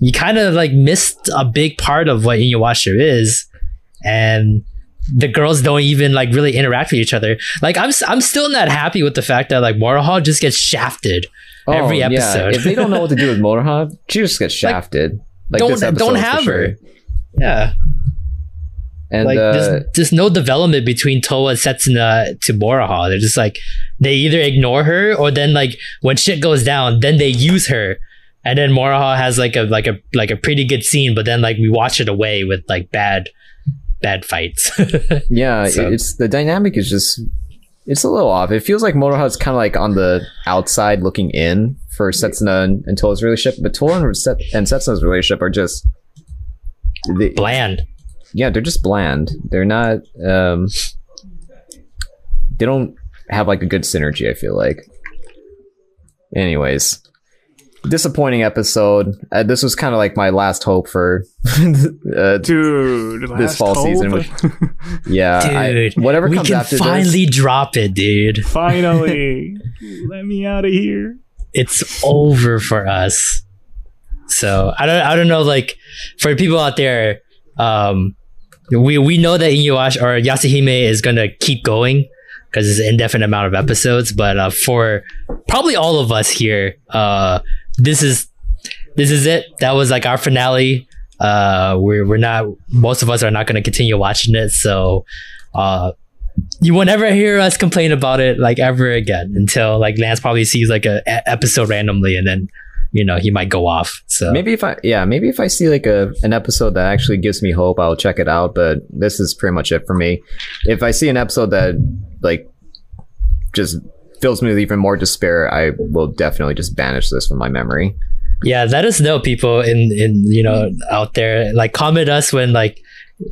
you kind of like missed a big part of what Inuyasha is and the girls don't even like really interact with each other. Like I'm s- I'm still not happy with the fact that like Moroha just gets shafted oh, every Oh, yeah. episode. if they don't know what to do with Moroha, she just gets shafted. Like, don't this episode don't have sure. her. Yeah. And like uh, there's, there's no development between Towa and Setsuna to Moroha. They're just like they either ignore her or then like when shit goes down, then they use her. And then Moroha has like a like a like a pretty good scene, but then like we watch it away with like bad bad fights. Yeah, So- it's the dynamic is just it's a little off. It feels like Moroha's kind of like on the outside looking in for Setsuna and, and Towa's relationship, but Towa and, Set, and Setsuna's relationship are just they, Bland. yeah, they're just bland. They're not um they don't have like a good synergy, I feel like. Anyways, disappointing episode. Uh, this was kind of like my last hope for uh, Dude, this fall hope. season. Which, yeah, I- Dude, whatever we comes can after finally this. drop it, dude. Finally, let me out of here. It's over for us. So I don't I don't know like for people out there, um we we know that Inuyasha or Yashahime is gonna keep going because it's an indefinite amount of episodes, but uh, for probably all of us here, uh this is this is it. That was like our finale. Uh we're we're not most of us are not gonna continue watching it, so uh you will never hear us complain about it like ever again until like Lance probably sees like a, a episode randomly and then you know he might go off. So Maybe if I yeah, maybe if I see like a an episode that actually gives me hope, I'll check it out. But this is pretty much it for me. If I see an episode that like just fills me with even more despair, I will definitely just banish this from my memory. yeah, let us know people in in you know out there like comment us when like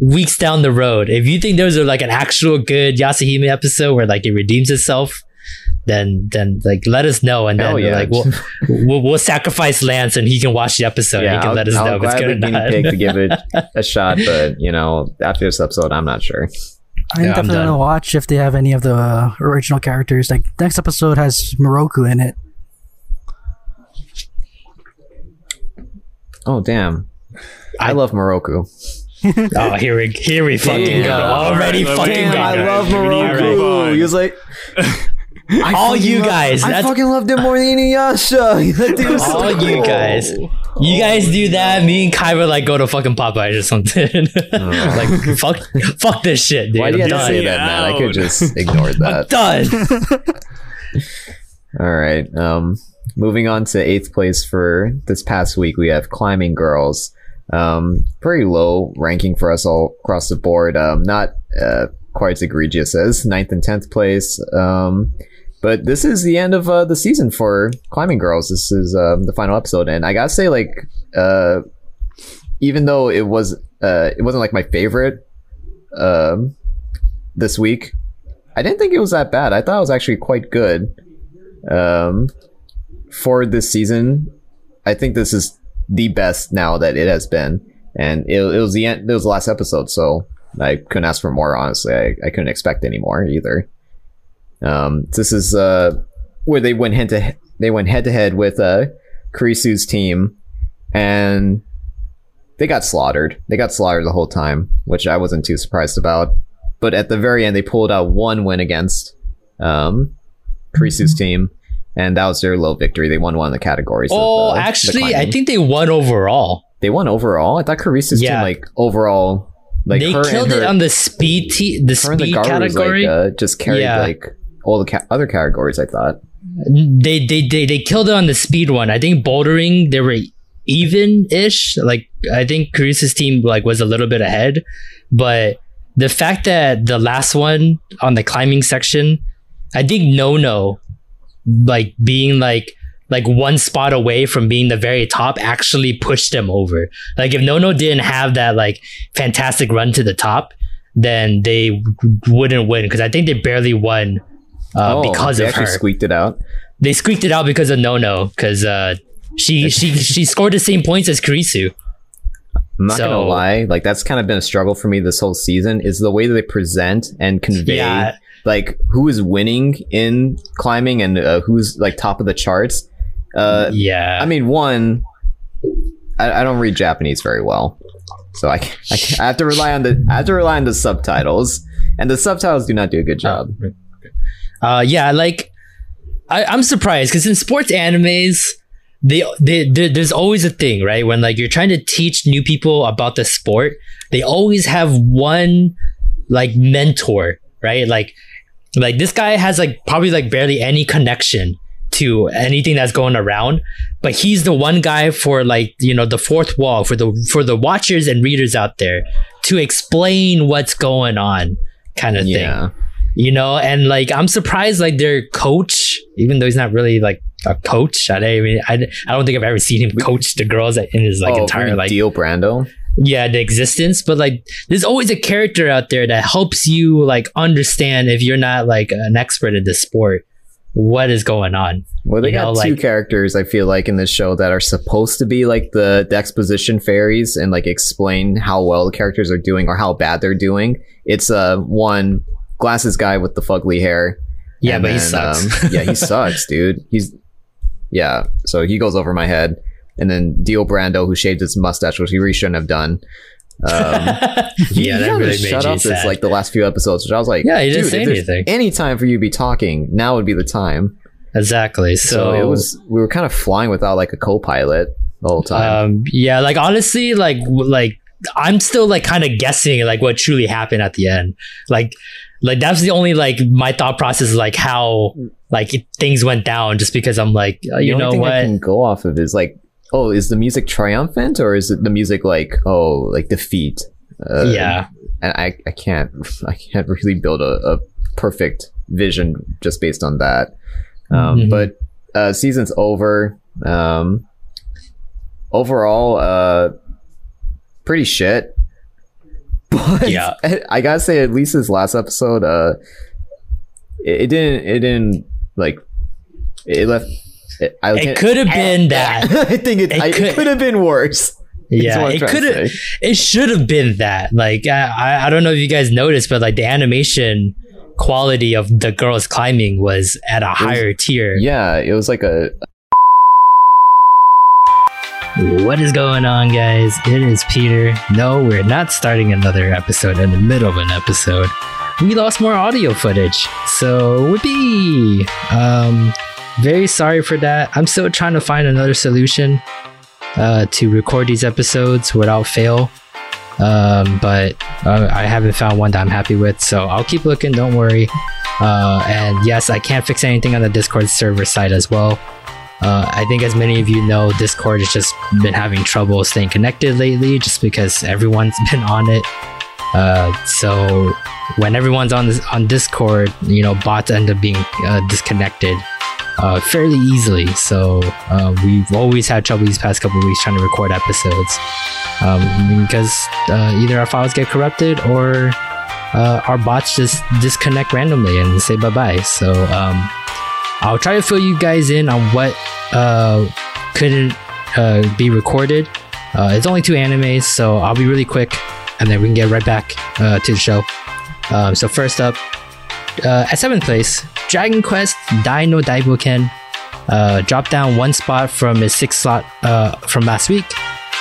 weeks down the road if you think there's a, like an actual good Yashahime episode where like it redeems itself. Then, then, like, let us know, and then, yeah. like, we'll, we'll we'll sacrifice Lance, and he can watch the episode. and he can I'll, let us I'll know if it's good or not. pig to give it a shot. But you know, after this episode, I'm not sure. I'm Yeah, I'm definitely gonna watch if they have any of the uh, original characters. Like next episode has Miroku in it. Oh damn, I, love Miroku. Oh, here we here we fucking Damn. go. Already Alright, fucking damn, go. I love Miroku. He was like, I All you love- guys, I fucking loved him more than Inuyasha. That dude was so All you guys. You guys do that. Me and Kai would like go to fucking Popeyes or something. like fuck, fuck this shit, dude. Why do you I'm have to say that, man? I could just ignore that. Done. All right. Um, moving on to eighth place for this past week, we have Climbing Girls. Um, pretty low ranking for us all across the board. Um, not uh, quite as egregious as ninth and tenth place. Um, but this is the end of uh, the season for Climbing Girls. This is um, the final episode, and I gotta say, like, uh, even though it was, uh, it wasn't like my favorite, um, this week, I didn't think it was that bad. I thought it was actually quite good um, for this season. I think this is the best now that it has been, and it, it was the end. It was the last episode, so I couldn't ask for more. Honestly, I, I couldn't expect any more either. Um, this is uh, where they went head to they went head to head with uh, Kurisu's team, and they got slaughtered. They got slaughtered the whole time, which I wasn't too surprised about. But at the very end, they pulled out one win against um, Kurisu's team, and that was their little victory. They won one of the categories. Oh, uh, the actually, I think they won overall. they won overall. I thought Kurisu's Yeah. team, like overall, like they killed her, it on the speed te- the the speed Garus, category. like, uh, just carried Yeah. like all the ca- other categories. I thought. they, they they they killed it on the speed one. I think bouldering they were even ish. Like I think Carissa's team like was a little bit ahead, but the fact that the last one on the climbing section, I think Nono, like being like like one spot away from being the very top actually pushed them over. Like if Nono didn't have that like fantastic run to the top, then they wouldn't win because I think they barely won. Uh, oh, because they of actually her squeaked it out. they squeaked it out because of Nono because uh, she she she scored the same points as Kurisu. I'm not So- gonna lie, like that's kind of been a struggle for me this whole season. Is the way that they present and convey, Yeah. like who is winning in climbing and uh, who's like top of the charts. Uh, Yeah, I mean, one, I, I don't read Japanese very well, so I, I, I have to rely on the I have to rely on the subtitles, and the subtitles do not do a good job. Uh, yeah, like I, I'm surprised because in sports animes, they, they, they there's always a thing right? When like you're trying to teach new people about the sport, they always have one like mentor, right? Like like this guy has like probably like barely any connection to anything that's going around but he's the one guy for like you know the fourth wall for the for the watchers and readers out there to explain what's going on kind of yeah, thing you know and like i'm surprised like their coach even though he's not really like a coach i don't i, I don't think i've ever seen him coach the girls in his like oh, entire like Dio Brando. yeah the existence but like there's always a character out there that helps you like understand if you're not like an expert in the sport what is going on. Well, they You got know, two like- characters I feel like in this show that are supposed to be like the, the exposition fairies and like explain how well the characters are doing or how bad they're doing. It's uh one glasses guy with the fugly hair. Yeah, and but he sucks. um, yeah, he sucks, dude. He's yeah. So he goes over my head, and then Dio Brando, who shaved his mustache, which he really shouldn't have done. Um, yeah, he that really made shut up this sad. like the last few episodes, which I was like, Yeah, he didn't say anything. Any time for you to be talking, now would be the time. exactly. So, So, it was we were kind of flying without like a co-pilot the whole time. um yeah like honestly like like i'm still like kind of guessing like what truly happened at the end like like that's the only like my thought process is like how like it, things went down just because i'm like uh, you know what I can go off of is like, oh, is the music triumphant or is it the music like, oh, like defeat? Uh, yeah and I, I can't I can't really build a, a perfect vision just based on that. Um, Mhm. But uh, season's over. Um, overall, uh, pretty shit. But Yeah. I gotta say, at least this last episode, uh, it, it didn't it didn't like it left. It, I it could have been that I think it, It I- could- have been worse. yeah it could have it should have been that like I, I i don't know if you guys noticed but like the animation quality of the girls climbing was at a higher tier Yeah, it was like a What is going on, guys? It is Peter. No, we're not starting another episode in the middle of an episode. We lost more audio footage, so whoopee! Um, very sorry for that. I'm still trying to find another solution uh, to record these episodes without fail. Um, but uh, I haven't found one that I'm happy with, so I'll keep looking. Don't worry. Uh, and yes, I can't fix anything on the Discord server side as well. Uh, I think, as many of you know, Discord has just been having trouble staying connected lately, just because everyone's been on it. Uh, so when everyone's on this on Discord, you know, bots end up being uh, disconnected uh, fairly easily. So uh, we've always had trouble these past couple weeks trying to record episodes um, because uh, either our files get corrupted or uh, our bots just disconnect randomly and say bye bye. So um, I'll try to fill you guys in on what uh, couldn't uh, be recorded. Uh, it's only two animes, so I'll be really quick, and then we can get right back uh, to the show. Um, so first up, uh, at seventh place, Dragon Quest Dai no Daiboken uh, dropped down one spot from his sixth slot from last week.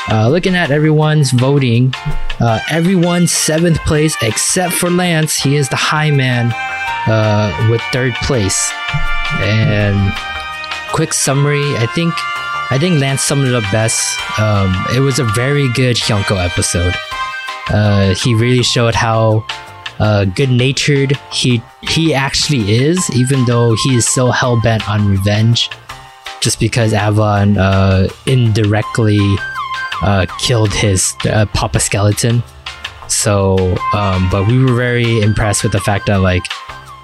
Looking at everyone's voting, everyone's seventh place except for Lance. He is the high man uh, with third place. And quick summary, I think I think Lance summed it up best. Um, it was a very good Hyunckel episode. Uh, he really showed how uh, good-natured he he actually is, even though he is so hell bent on revenge. Just because Avan uh, indirectly uh, killed his uh, Papa Skeleton. So, um, but we were very impressed with the fact that like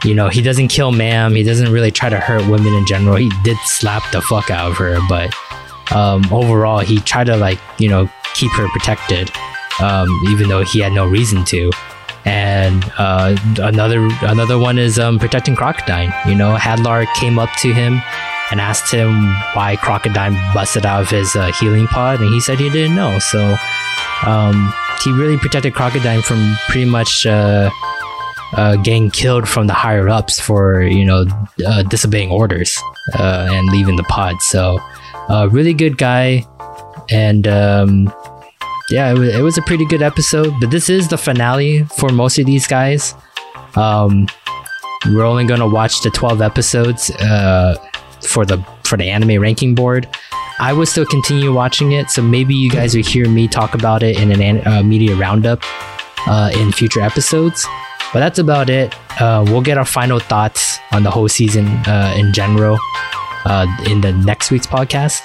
you know, he doesn't kill Maam. He doesn't really try to hurt women in general. He did slap the fuck out of her, but um, overall, he tried to like you know keep her protected, um, even though he had no reason to. And uh, another another one is um, protecting Crocodine. You know, Hadlar came up to him and asked him why Crocodine busted out of his uh, healing pod, and he said he didn't know. So um, he really protected Crocodine from pretty much. Uh, uh, getting killed from the higher ups for you know uh, disobeying orders uh, and leaving the pod. So, uh, really good guy, and um, yeah, it was, it was a pretty good episode. But this is the finale for most of these guys. Um, we're only gonna watch the twelve episodes uh, for the for the anime ranking board. I will still continue watching it, so maybe you guys will hear me talk about it in an uh, media roundup uh, in future episodes. But that's about it. Uh, we'll get our final thoughts on the whole season uh, in general uh, in the next week's podcast.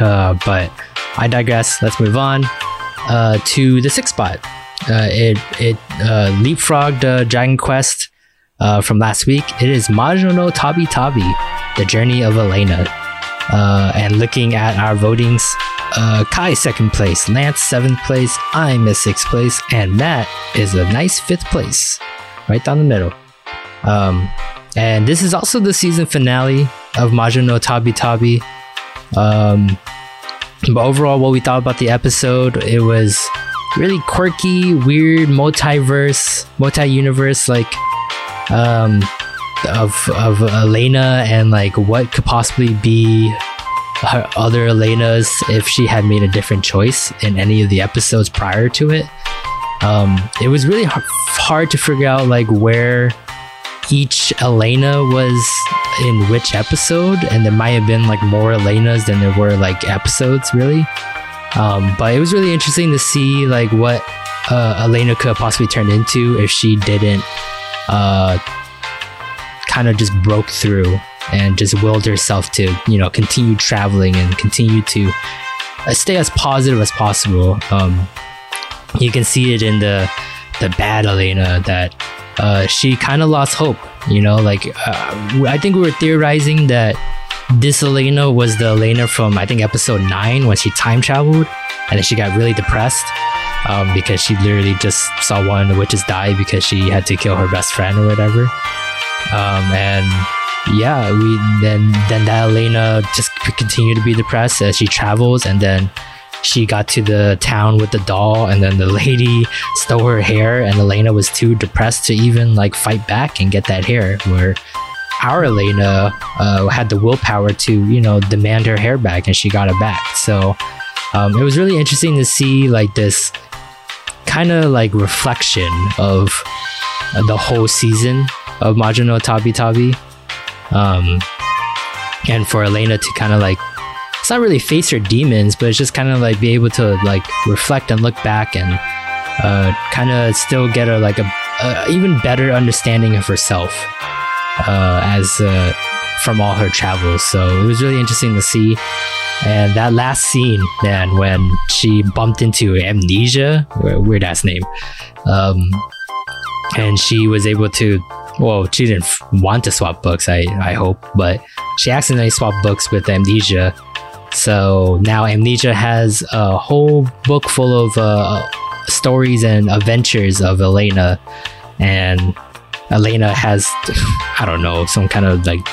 Uh, but I digress. Let's move on uh, to the sixth spot. Uh, it it leapfrogged Dragon Quest from last week. It is Majo no Tabi Tabi, The Journey of Elaina. Uh, and looking at our votings, uh, Kai second place, Lance seventh place, I'm in sixth place, and Matt is a nice fifth place, right down the middle. Um, and this is also the season finale of Majin no Tabi Tabi. Um, but overall, what we thought about the episode, it was really quirky, weird, multiverse, multi-universe, like um, of of Elaina and like what could possibly be her other Elainas if she had made a different choice in any of the episodes prior to it. Um, it was really hard, to figure out like where each Elaina was in which episode, and there might have been like more Elainas than there were like episodes, really. Um, but it was really interesting to see like what uh, Elaina could possibly turned into if she didn't uh, kind of just broke through and just willed herself to you know continue traveling and continue to uh, stay as positive as possible. Um, you can see it in the the bad Elaina that uh, she kind of lost hope. You know, like uh, I think we were theorizing that this Elaina was the Elaina from I think episode nine when she time traveled, and then she got really depressed um, because she literally just saw one of the witches die because she had to kill her best friend or whatever. Um, and yeah, we then then that Elaina just continued to be depressed as she travels, and then she got to the town with the doll, and then the lady stole her hair, and Elaina was too depressed to even like fight back and get that hair. Where our Elaina uh, had the willpower to you know demand her hair back, and she got it back. So um, it was really interesting to see like this kind of like reflection of uh, the whole season of Majin Tabi Tabi. Um, and for Elaina to kind of like, it's not really face her demons, but it's just kind of like be able to like reflect and look back and uh, kind of still get a like a, a even better understanding of herself uh, as uh, from all her travels. So it was really interesting to see. And that last scene, man, when she bumped into Amnesia, weird ass name, um, and she was able to well, she didn't want to swap books, I, I hope, but she accidentally swapped books with Amnesia. So now Amnesia has a whole book full of uh, stories and adventures of Elaina. And Elaina has, I don't know, some kind of like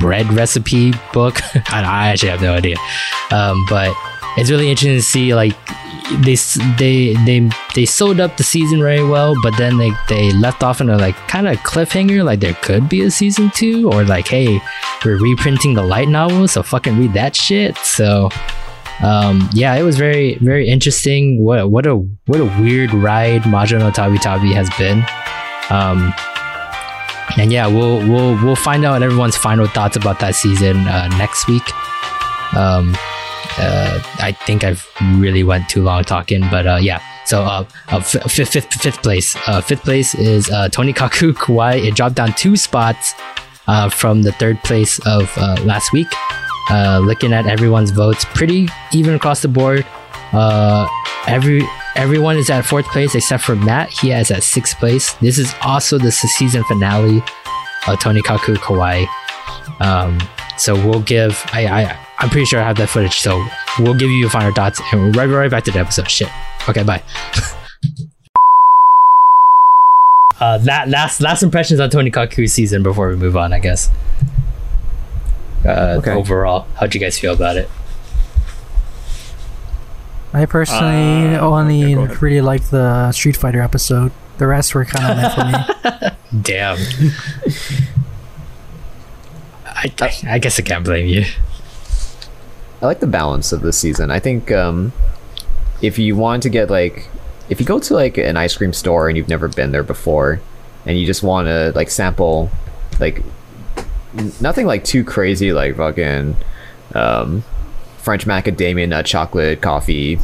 bread recipe book. I, I actually have no idea. Um, but it's really interesting to see like they they they they sewed up the season very well, but then they they left off in a like kind of cliffhanger, like there could be a season two, or like hey, we're reprinting the light novel, so fucking read that shit. So um, yeah, it was very very interesting. What what a what a weird ride Majin no Tabi Tabi has been. Um, and yeah, we'll we'll we'll find out everyone's final thoughts about that season uh, next week. Um, uh, I think I've really went too long talking, but uh, yeah. So uh, uh, fifth, fifth, fifth place. Uh, fifth place is uh, Tonikaku Kawaii. It dropped down two spots uh, from the third place of uh, last week. Uh, looking at everyone's votes, pretty even across the board. Uh, every everyone is at fourth place except for Matt. He is at sixth place. This is also the season finale of Tonikaku Kawaii. Um, so we'll give. I, I I'm pretty sure I have that footage. So we'll give you your final thoughts and we'll right right back to the episode. Shit. Okay. Bye. uh, that last last impressions on Tonikaku's season before we move on. I guess. Uh, Okay. Overall, how'd you guys feel about it? I personally Uh, only okay, really liked the Street Fighter episode. The rest were kind of meant for me. Damn. I, I, I guess I can't blame you. I like the balance of the season. I think um, if you want to get like, if you go to like an ice cream store and you've never been there before, and you just want to like sample, like n- nothing like too crazy, like fucking um, French macadamia nut chocolate coffee,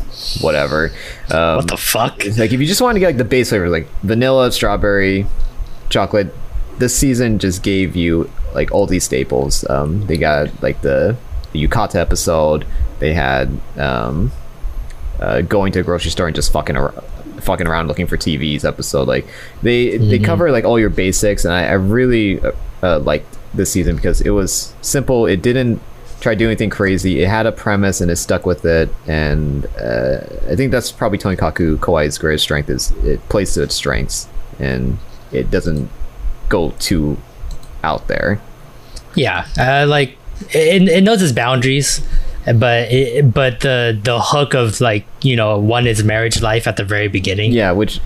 whatever. Um, What the fuck? like if you just want to get like the base flavors, like vanilla, strawberry, chocolate, this season just gave you like all these staples. Um, they got like the, the Yukata episode. They had um, uh, going to a grocery store and just fucking around, fucking around looking for TVs episode. Like they they cover like all your basics, and I, I really uh, uh, liked this season because it was simple. It didn't try to do anything crazy. It had a premise and it stuck with it. And uh, I think that's probably Tonikaku Kawaii's greatest strength is it plays to its strengths and it doesn't go too out there. Yeah, uh, like it, it knows its boundaries, but it, but the the hook of like you know one is marriage life at the very beginning. Yeah, which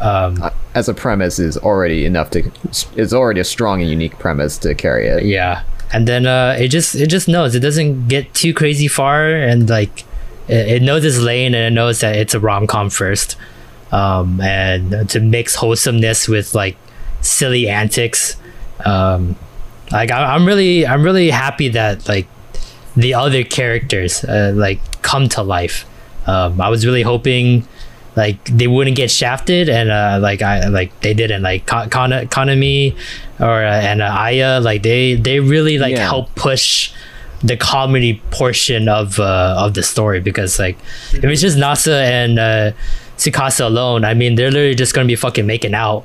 Um, uh, as a premise is already enough to is already a strong and unique premise to carry it. yeah, and then uh, it just it just knows it doesn't get too crazy far, and like it, it knows its lane, and it knows that it's a rom com first, um, and to mix wholesomeness with like silly antics. Um, like I, I'm really I'm really happy that like the other characters uh, like come to life. Um, I was really hoping like they wouldn't get shafted, and uh, like I like they didn't. Like Kana Kanami or uh, and uh, Aya, like they they really like Yeah. help push the comedy portion of uh, of the story because like if it's just Nasa and uh, Tsukasa alone, I mean they're literally just gonna be fucking making out.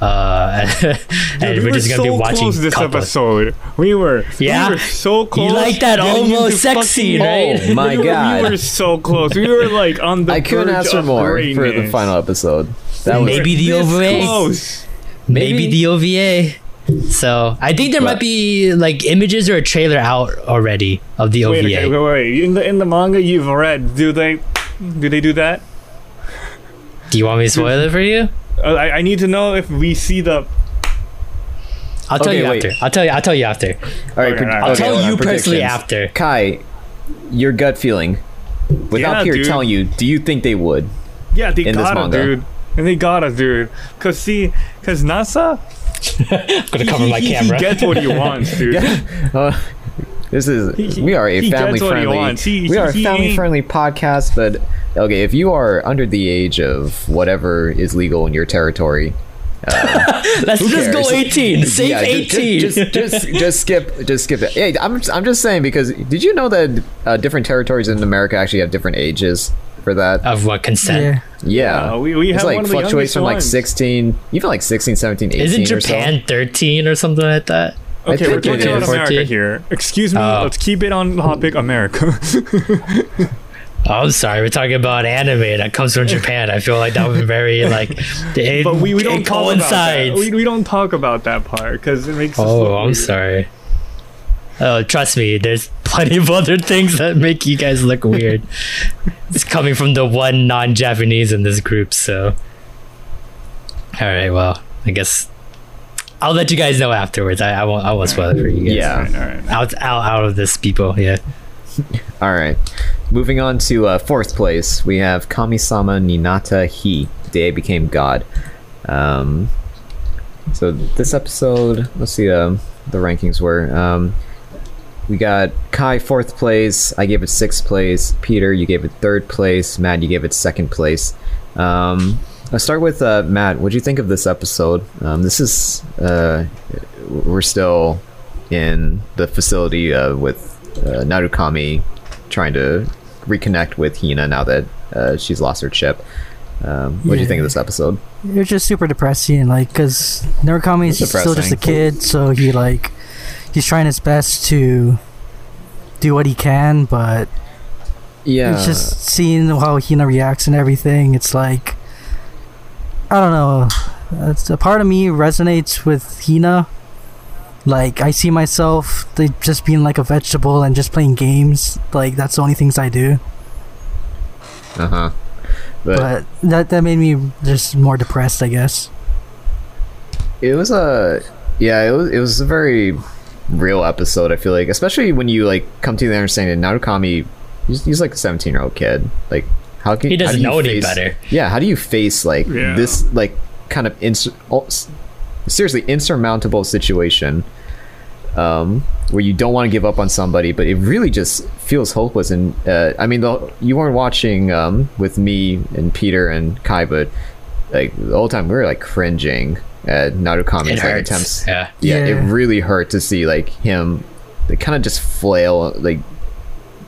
Uh, and we we're were just gonna be watching close this couples. episode. We were, Yeah? we were so close. You like that almost sex fucking- scene, right? Oh my we were, god! we were so close. We were like on the. I couldn't verge ask for of more for the greatness. final episode. That was Maybe the OVA. Close. maybe, the OVA. So I think there might be like images or a trailer out already of the Wait, OVA. okay, wait, wait. In the in the manga you've read, do they do they do that? Do you want me to spoil it for you? Uh, I, I need to know if we see the. I'll tell Okay, you wait. after. I'll tell you. I'll tell you after. all right. Okay, pre- I'll okay, tell you personally after. Kai, your gut feeling, without Yeah, Peter dude. telling you, do you think they would? Yeah, they In gotta, manga. dude. And they gotta, dude. Cause see, cause NASA, I'm gonna cover my he, camera. he gets what he wants, dude. Uh, this is we are a family friendly. He- we are a family friendly podcast but okay if you are under the age of whatever is legal in your territory Let's just go 18. Safe yeah, 18. Just, just, just, just skip, just skip it. Hey, I'm, I'm just saying because did you know that uh, different territories in America actually have different ages for that? of what consent? Yeah. yeah, Uh, we- we it's have like one of the fluctuates youngest from like 16, even like 16, 17, 18 Isn't or so. Japan 13 or something like that? Okay, we're talking about. America here. Excuse me. Oh. Let's keep it on topic America. Oh, I'm sorry. We're talking about anime that comes from Japan. I feel like that was very like. It, but we, we don't talk about that. We, we don't talk about that part because it makes. Oh, I'm weird. sorry. Oh, trust me, there's plenty of other things that make you guys look weird. it's coming from the one non-Japanese in this group, so. All right, well, I guess I'll let you guys know afterwards. I, I won't. I won't spoil it for you guys. Yeah. All right, all right. Out, out, out of this, people. Yeah. All right. Moving on to uh, fourth place, we have Kamisama ni Natta Hi. Day became God. Um, so this episode, let's see um, the rankings were. Um, we got Kai fourth place. I gave it sixth place. Peter, you gave it third place. Matt, you gave it second place. Um, let's start with uh, Matt. What do you think of this episode? Um, this is uh, we're still in the facility uh, with uh, Narukami trying to reconnect with Hina now that uh, she's lost her chip. Um, what do you think of this episode? It's just super depressing, like, because Narukami is still just a kid, so he, like, he's trying his best to do what he can, but Yeah, it's just seeing how Hina reacts and everything. It's like, I don't know. It's a part of me resonates with Hina. Like, I see myself like, just being like a vegetable and just playing games. Like, that's the only things I do. uh huh. But, But that that made me just more depressed, I guess. it was a yeah, it was it was a very real episode. I feel like, especially when you like come to the understanding that Narukami, he's, he's like a seventeen year old kid. Like, how can He doesn't do you know any better. Yeah, how do you face like Yeah. this like kind of ins- oh, seriously insurmountable situation um, where you don't want to give up on somebody, but it really just feels hopeless. And uh, I mean, the, you weren't watching um, with me and Peter and Kai, but like the whole time we were like cringing at It Narukami's like attempts. Yeah. Yeah, it really hurt to see like him, they kind of just flail like.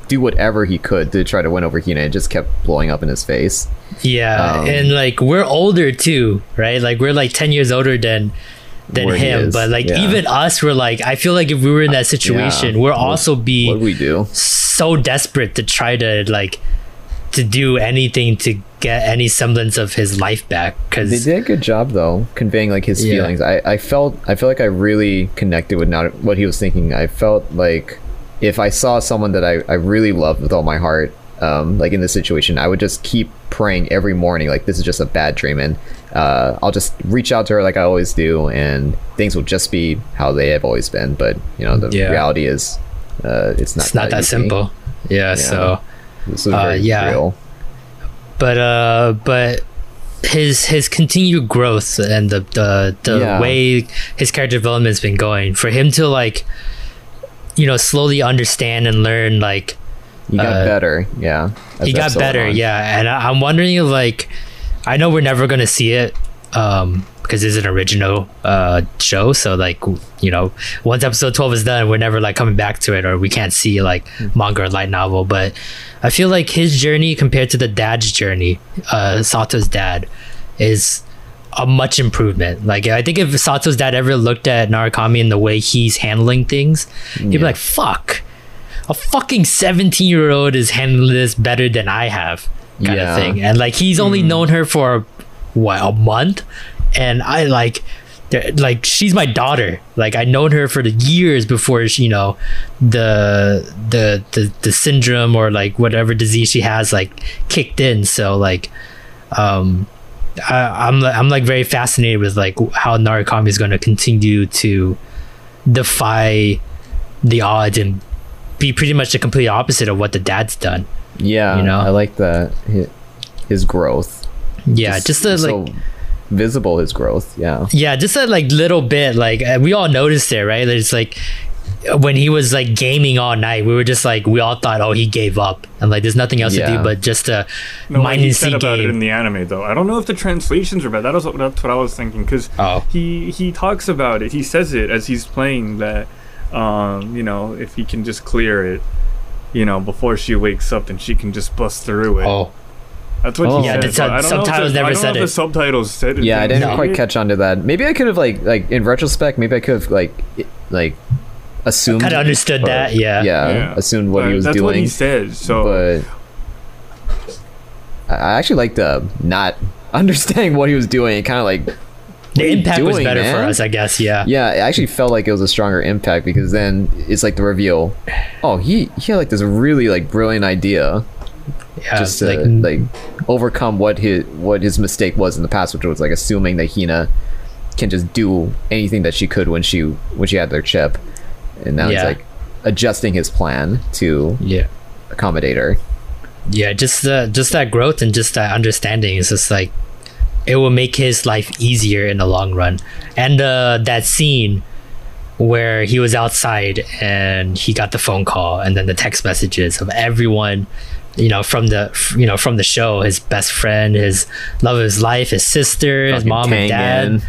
Do whatever he could to try to win over Hina. It just kept blowing up in his face. Yeah, Um, and like we're older too, right? Like we're like ten years older than than him. But like yeah. even us, we're like I feel like if we were in that situation, Yeah. we're What- also be What we do? so desperate to try to like to do anything to get any semblance of his life back Because They did a good job though, conveying like his Yeah. feelings. I, I felt I feel like I really connected with not what he was thinking. I felt like if I saw someone that I, I really loved with all my heart, um, like in this situation, I would just keep praying every morning, like this is just a bad dream, and uh, I'll just reach out to her like I always do, and things will just be how they have always been. But you know, the Yeah. reality is, uh, it's not. it's not that simple. Yeah, so This was Uh, very yeah. real. but uh but his his continued growth and the the, the Yeah. way his character development's been going for him to like you know slowly understand and learn like You got Uh, better, yeah. he got better on. yeah and I, i'm wondering if like i know we're never gonna see it um because it's an original uh show so like you know once episode 12 is done we're never like coming back to it or we can't see like manga or light novel but i feel like his journey compared to the dad's journey uh sato's dad is a much improvement like i think if sato's dad ever looked at Narukami and the way he's handling things he'd be like fuck a fucking 17 year old is handling this better than I have, kind Yeah. of thing. And like he's only Hmm. known her for what a month, and I like, like she's my daughter. Like I known her for the years before she, you know, the the the the syndrome or like whatever disease she has like kicked in. So like, um. I, I'm I'm like very fascinated with like how Narukami is going to continue to defy the odds and be pretty much the complete opposite of what the dad's done. Yeah, you know? I like that his, growth. Yeah, just, the so like visible his growth. Yeah, yeah, just a like little bit like uh, we all noticed it, right? It's like when he was like gaming all night, we were just like we all thought, oh, he gave up, and like there's nothing else to do but just a No, what mind he and said see about it in the anime, though. I don't know if the translations are bad. That was what, that's what I was thinking because Oh. he he talks about it. He says it as he's playing that, um, you know, if he can just clear it, you know, before she wakes up, then she can just bust through it. Oh, That's what Oh. he Yeah, said. the but sub- I don't subtitles the, never I don't said know if it. the subtitles said it. yeah. I didn't No. quite catch on to that. Maybe I could have like like in retrospect. Maybe I could have like like assumed kind of understood or- that. Yeah. yeah, Yeah. assumed what But he was that's doing. what he said. So but I I actually liked uh, not understanding what he was doing. Kind of like The you impact was doing, better for us, I guess. Yeah. yeah, it actually felt like it was a stronger impact because then it's like the reveal. Oh, he he had like this really like brilliant idea Yeah, just to like like, overcome what his what his mistake was in the past, which was like assuming that Hina can just do anything that she could when she when she had their chip, and now Yeah. it's like adjusting his plan to yeah. accommodate her. yeah just the just that growth and just that understanding is just like it will make his life easier in the long run and uh that scene where he was outside and he got the phone call and then the text messages of everyone you know from the you know from the show his best friend his love of his life his sister his mom and dad.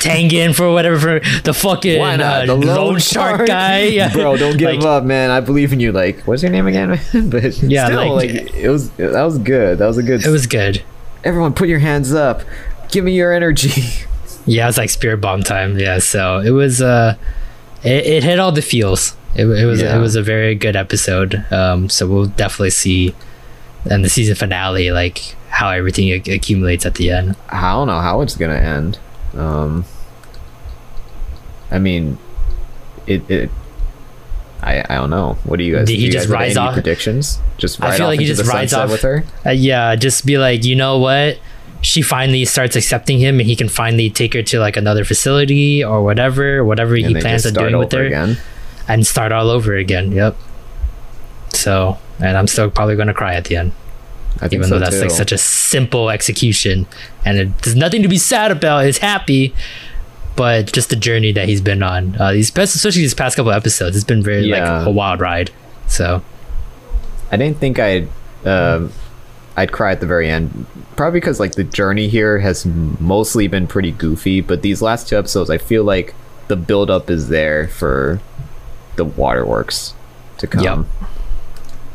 Tangen for whatever for the fucking Why not? uh, The lone shark guy Yeah. bro. Don't give Like, up, man. I believe in you. Like, what's your name again? but Yeah, still, like- like, it was that was good. That was a good. it was good everyone, put your hands up. Give me your energy. Yeah, it's like Spirit Bomb time. Yeah, so it was. uh It, it hit all the feels. It, it was. Yeah. It was a very good episode. Um, so we'll definitely see, in the season finale, like how everything ac- accumulates at the end. I don't know how it's gonna end. Um, I mean, it. it I, I don't know. What do you guys? Did he just guys rise off- predictions? Just I feel like he just rides off- with her. Uh, yeah, just be like, you know what? She finally starts accepting him, and he can finally take her to like another facility or whatever, whatever he and they plans on doing with her, again. And start all over again. Yep. So, and I'm still probably gonna cry at the end. Even so though that's too. like such a simple execution and it, there's nothing to be sad about it's happy but just the journey that he's been on uh these past, especially these past couple episodes it's been very Yeah. like a wild ride so I didn't think I'd um, I'd cry at the very end. Probably because like the journey here has mostly been pretty goofy, but these last two episodes, I feel like the build up is there for the waterworks to come. Yep.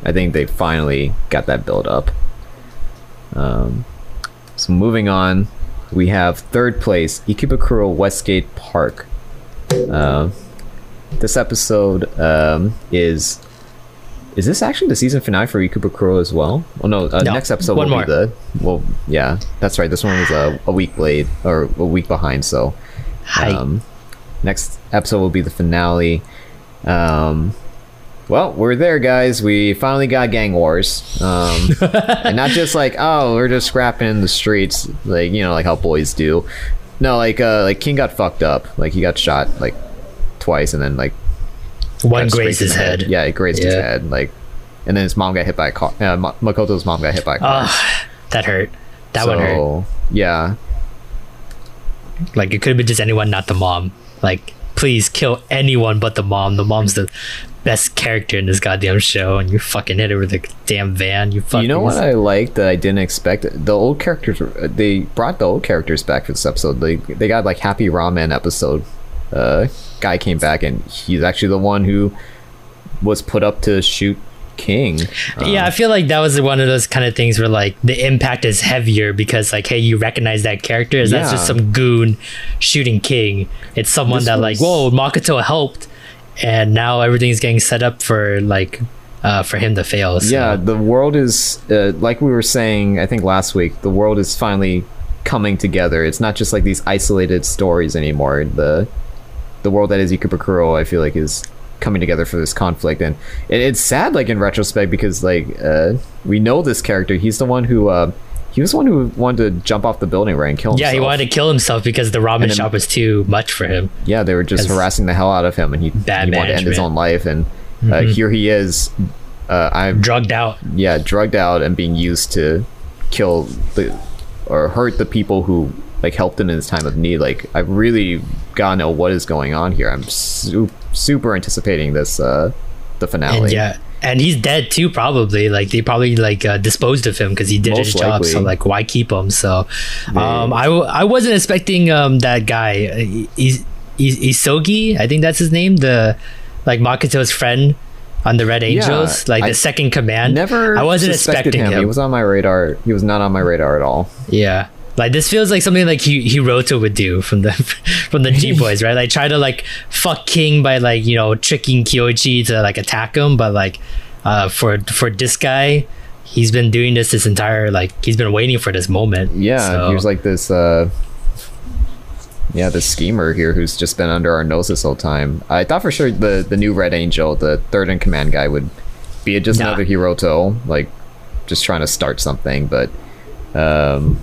I think they finally got that build up. Um, so moving on, we have third place Ikebukuro Westgate Park. Uh, this episode um, is is this actually the season finale for Ikebukuro as well? Oh no, uh, No, next episode will more. be the well, yeah, that's right. This one was a, a week late or a week behind, so um, next episode will be the finale. Um, well, we're there, guys. We finally got gang wars, um, and not just like oh, we're just scrapping in the streets, like you know, like how boys do. No, like uh, like King got fucked up. Like he got shot like twice, and then like One grazed his the head. Yeah, it grazed his head. Like, and then his mom got hit by a car. Uh, Makoto's mom got hit by a car. Oh, that hurt. That one hurt. Yeah, Like it could have been just anyone, not the mom. Like, please kill anyone but the mom. The mom's the best character in this goddamn show, and you fucking hit her with a damn van. You fucking. you know what I liked that I didn't expect? The old characters. They brought the old characters back for this episode. They they got like Happy Ramen episode. Uh, guy came back and he's actually the one who was put up to shoot King. Um, yeah, I feel like that was one of those kind of things where like the impact is heavier because like, hey, you recognize that character. Is that's just some goon shooting King? It's someone This that like, whoa, Makoto helped, and now everything's getting set up for like, uh, for him to fail. So. Yeah, the world is uh, like we were saying. I think last week, the world is finally coming together. It's not just like these isolated stories anymore. The the world that is Ikebukuro, I feel like, is coming together for this conflict, and it, it's sad, like in retrospect, because like uh, we know this character. He's the one who uh, he was the one who wanted to jump off the building right and kill himself. Yeah, he wanted to kill himself because the ramen then- shop was too much for him. Yeah, they were just harassing the hell out of him, and he, he Bad wanted to end his own life. And uh, Mhm. here he is. Uh, I'm Drugged out. yeah, drugged out and being used to kill the or hurt the people who like helped him in his time of need. Like I've really gotta know what is going on here. I'm su- super anticipating this uh the finale. And yeah, and he's dead too. Probably like they probably like uh, disposed of him because he did Most his job. So like, why keep him? So, um, I w- I wasn't expecting um that guy, Is- Is- Isogi. I think that's his name. The like Makoto's friend on the Red Angels, like I the second command. Never I wasn't expecting him. He was on my radar. He was not on my radar at all. Yeah. Like this feels like something like Hi- Hiroto would do from the from the G boys, right? Like try to like fuck King by like you know tricking Kyoichi to like attack him, but like uh, for for this guy, he's been doing this this entire like he's been waiting for this moment. Yeah, So- he was like this uh yeah, this schemer here who's just been under our nose this whole time. I thought for sure the the new Red Angel, the third in command guy, would be just Nah. another Hiroto, like just trying to start something, but um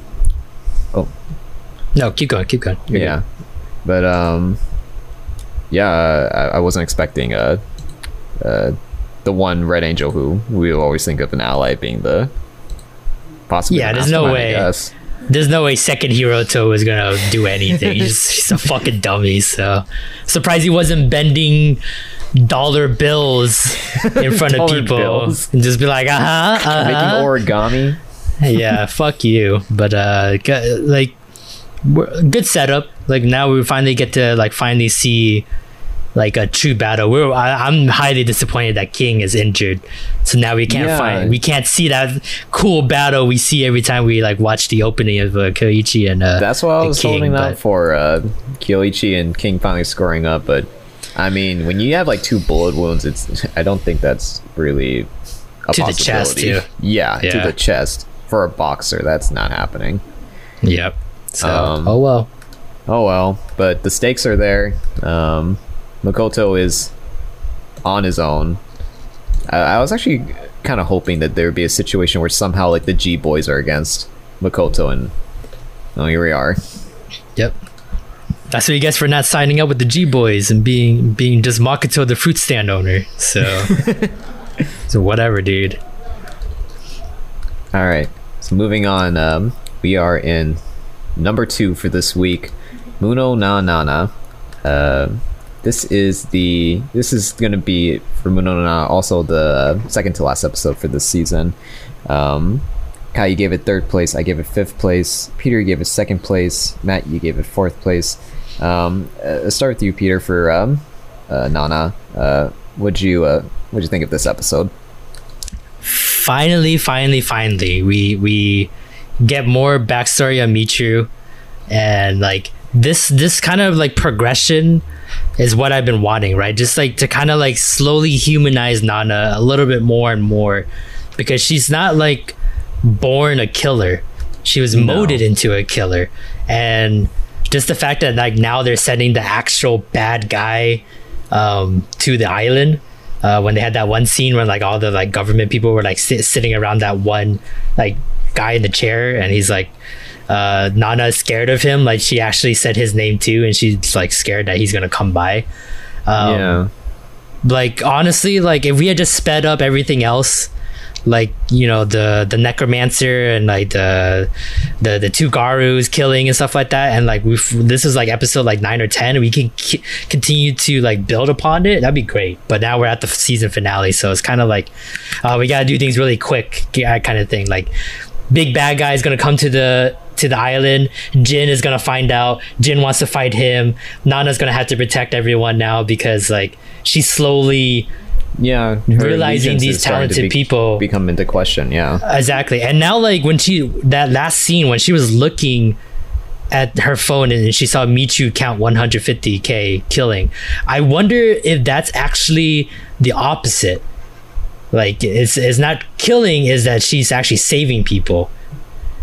no, keep going, keep going. You're good. yeah. But um yeah, I, I wasn't expecting uh uh the one Red Angel who we always think of an ally being the possibly Yeah, the there's no way. There's no way second Hiroto is gonna do anything. he's, he's a fucking dummy. So surprised he wasn't bending dollar bills in front of people bills. and just be like, uh huh, uh-huh. Making origami. Yeah, fuck you. But uh, g- like, we're- good setup. Like now we finally get to like finally see like a true battle. We're I, I'm highly disappointed that King is injured, so now we can't Yeah. find we can't see that cool battle we see every time we like watch the opening of uh, Kyoichi and uh, That's what I was King, holding out for. Uh, Kyoichi and King finally scoring up, but I mean, when you have like two bullet wounds, it's I don't think that's really a To the chest, too. Yeah, to the chest for a boxer. That's not happening. Yep. So Um, oh well. Oh well, but the stakes are there. Um, Makoto is on his own. I, I was actually kind of hoping that there would be a situation where somehow like the G boys are against Makoto, and oh, here we are. Yep. That's what you guess for not signing up with the G Boys and being being just Makoto the fruit stand owner. So So whatever, dude. All right. So moving on, um, we are in number two for this week. Munou na Nana. Uh, this is the this is gonna be for Munou na Nana also the second to last episode for this season. Um, Kai, you gave it third place. I gave it fifth place. Peter, you gave it second place. Matt, you gave it fourth place. Um, uh, let's start with you, Peter, for um, uh, Nana. Uh, what'd you uh, what'd you think of this episode? Finally, finally, finally, we we get more backstory on Michiru and like this this kind of like progression is what I've been wanting, right? Just like to kind of like slowly humanize Nana a little bit more and more because she's not like born a killer. She was molded into a killer. And just the fact that like now they're sending the actual bad guy um, to the island. Uh, when they had that one scene where like all the like government people were like sit- sitting around that one like guy in the chair and he's like uh, Nana is scared of him. Like she actually said his name too, and she's like scared that he's gonna come by. Um, yeah. Like honestly, like if we had just sped up everything else, like you know the the necromancer and like the the the two garus killing and stuff like that, and like we this is like episode like nine or ten, we can continue to like build upon it. That'd be great. But now we're at the season finale, so it's kind of like uh, we gotta do things really quick, kind of thing. Like big bad guy is gonna come to the to the island. Jin is gonna find out. Jin wants to fight him. Nana's gonna have to protect everyone now because like she's slowly Yeah. realizing these is starting to talented people become into question. Yeah. exactly. And now like when she that last scene when she was looking at her phone and she saw Michu count 150k killing. I wonder if that's actually the opposite. Like it's it's not killing is that she's actually saving people.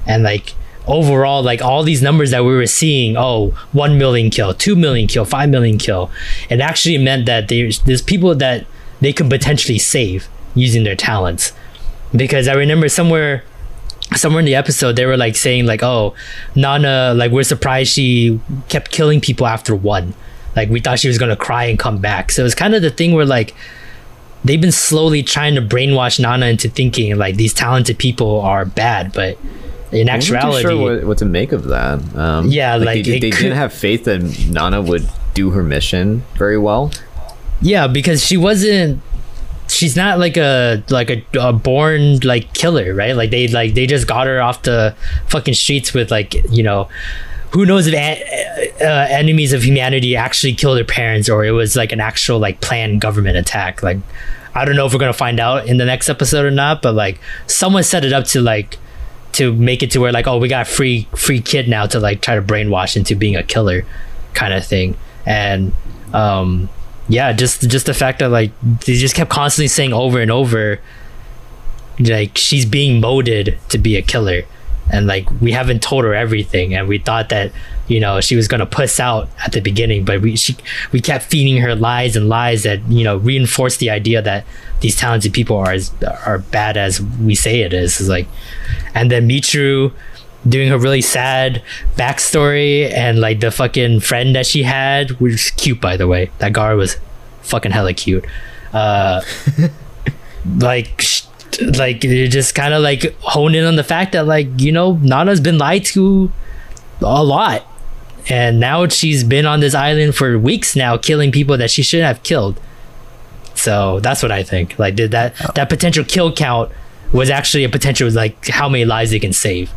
And like overall like all these numbers that we were seeing oh 1 million kill 2 million kill 5 million kill it actually meant that there's there's people that they can potentially save using their talents because i remember somewhere somewhere in the episode they were like saying like oh nana like we're surprised she kept killing people after one like we thought she was gonna cry and come back so it's kind of the thing where like they've been slowly trying to brainwash nana into thinking like these talented people are bad but in actuality sure what, what to make of that. Um, Yeah, like, they, they could- didn't have faith that Nana would do her mission very well. Yeah, because she wasn't. She's not like a like a, a born like killer, right? Like they like they just got her off the fucking streets with like you know, who knows if uh, enemies of humanity actually killed her parents or it was like an actual like planned government attack. Like I don't know if we're gonna find out in the next episode or not, but like someone set it up to like to make it to where like oh we got free free kid now to like try to brainwash into being a killer kind of thing and um yeah just just the fact that like they just kept constantly saying over and over like she's being molded to be a killer. And like we haven't told her everything. And we thought that you know she was to puss out at the beginning. But we she we kept feeding her lies and lies that you know reinforce the idea that these talented people are as are bad as we say it is. It's like and then Michiru doing her really sad backstory and like the fucking friend that she had which is cute by the way. That guard was fucking hella cute. Uh like like they just kind of like hone in on the fact that like you know nana's been lied to a lot. And now she's been on this island for weeks now killing people that she shouldn't have killed. So that's what i think. Like did that that potential kill count was actually a potential like how many lives they can save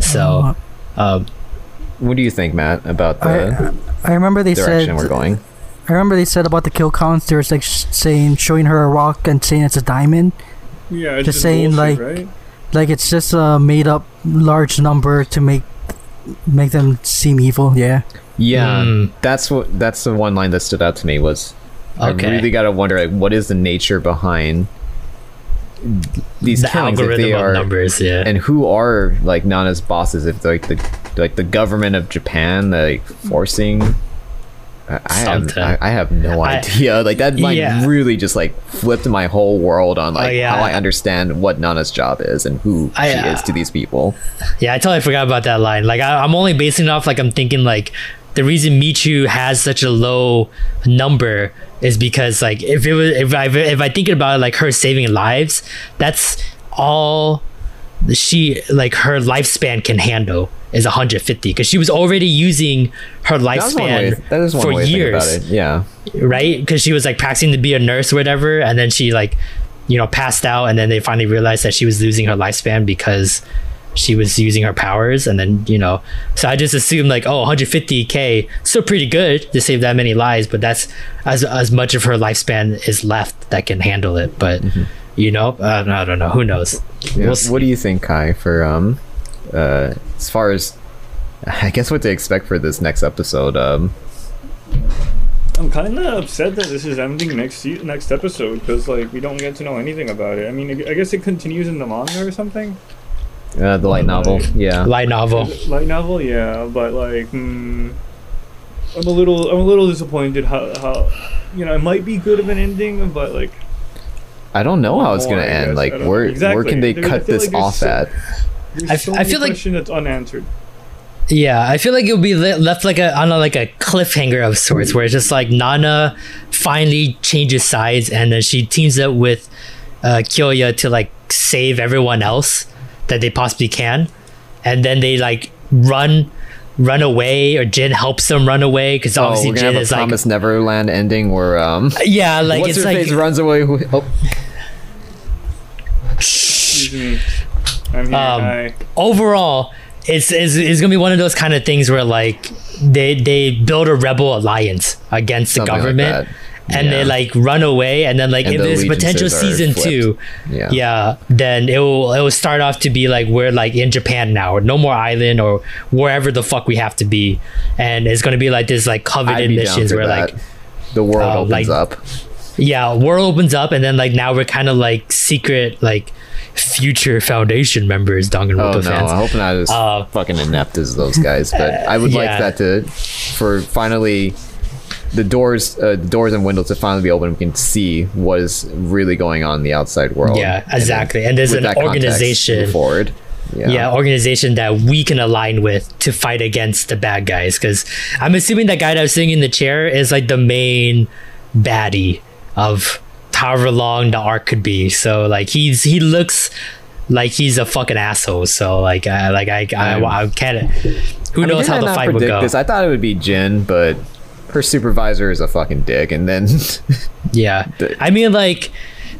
so um What do you think, Matt, about the I, I remember they direction said we're going? I remember they said about the kill counts. There was like sh- saying showing her a rock and saying it's a diamond. Yeah, it's Just saying, bullshit, like- right? Like it's just a made up large number to make make them seem evil. Yeah. Yeah, Mm. that's what that's the one line that stood out to me was Okay. I really got to wonder like what is the nature behind these the killings if they are numbers yeah and who are like Nana's bosses if like the like the government of Japan like forcing I I have I, I have no I- idea like that might Yeah. really just like flipped my whole world on like Oh, yeah. how I understand what Nana's job is and who I, she uh, is to these people Yeah, I totally forgot about that line. Like, I, I'm only basing it off like I'm thinking like the reason Michu has such a low number is because like if it was if I if I think about it like her saving lives, that's all she like her lifespan can handle is 150 because she was already using her way, lifespan for years to think about it yeah right? Because she was like practicing to be a nurse or whatever, and then she like, you know, passed out, and then they finally realized that she was losing her lifespan because she was using her powers, and then you know, so I just assumed like, oh, 150k, still pretty good to save that many lives, but that's as as much of her lifespan is left that can handle it, but. You know, uh, I don't know. Who knows? Yeah. We'll. What do you think, Kai, for um uh as far as I guess what to expect for this next episode? Um I'm kind of upset that this is ending next next episode because like we don't get to know anything about it. I mean, I I guess it continues in the manga or something. Uh, the light novel. Yeah. Light novel. Light novel, yeah, but like, hmm, I'm a little, I'm a little disappointed how, how, you know, it might be good of an ending, but like, I don't know how it's gonna I end. guess. Like where. Exactly. where can they There- cut this like off so- at? there's I- so I feel like- questions that's unanswered. Yeah, I feel like it'll be left like a on a, like a cliffhanger of sorts, where it's just like Nana finally changes sides, and then she teams up with uh, Kyoya to like save everyone else that they possibly can, and then they like run run away, or Jin helps them run away because Oh, obviously we're gonna Jin have a is like Promised Neverland ending where um, yeah, like what's it's her like face runs away. With, oh, Excuse me. I'm here. Um, Hi. overall it's, it's it's gonna be one of those kind of things where like they they build a rebel alliance against the Something like government that. And Yeah. they like run away and then like And if the there's potential season flipped. two yeah. yeah then it will it will start off to be like we're like in japan now or no more island or wherever the fuck we have to be and it's gonna be like this like coveted missions where that. like the world uh, opens like- up. yeah world opens up and then like now we're kind of like secret like future foundation members Oh no! fans I hope not as Uh, fucking inept as those guys. But I would Yeah. like that to, for finally, the doors, uh, doors and windows to finally be open. We can see what is really going on in the outside world. Yeah, And exactly. And there's an organization- forward. Yeah. yeah. organization that we can align with to fight against the bad guys because i'm assuming that guy that was sitting in the chair is like the main baddie of however long the arc could be so like he's he looks like he's a fucking asshole so like I like i i. I can't who I knows how the fight would go This? I thought it would be Jin, but her supervisor is a fucking dick, and then yeah. I mean like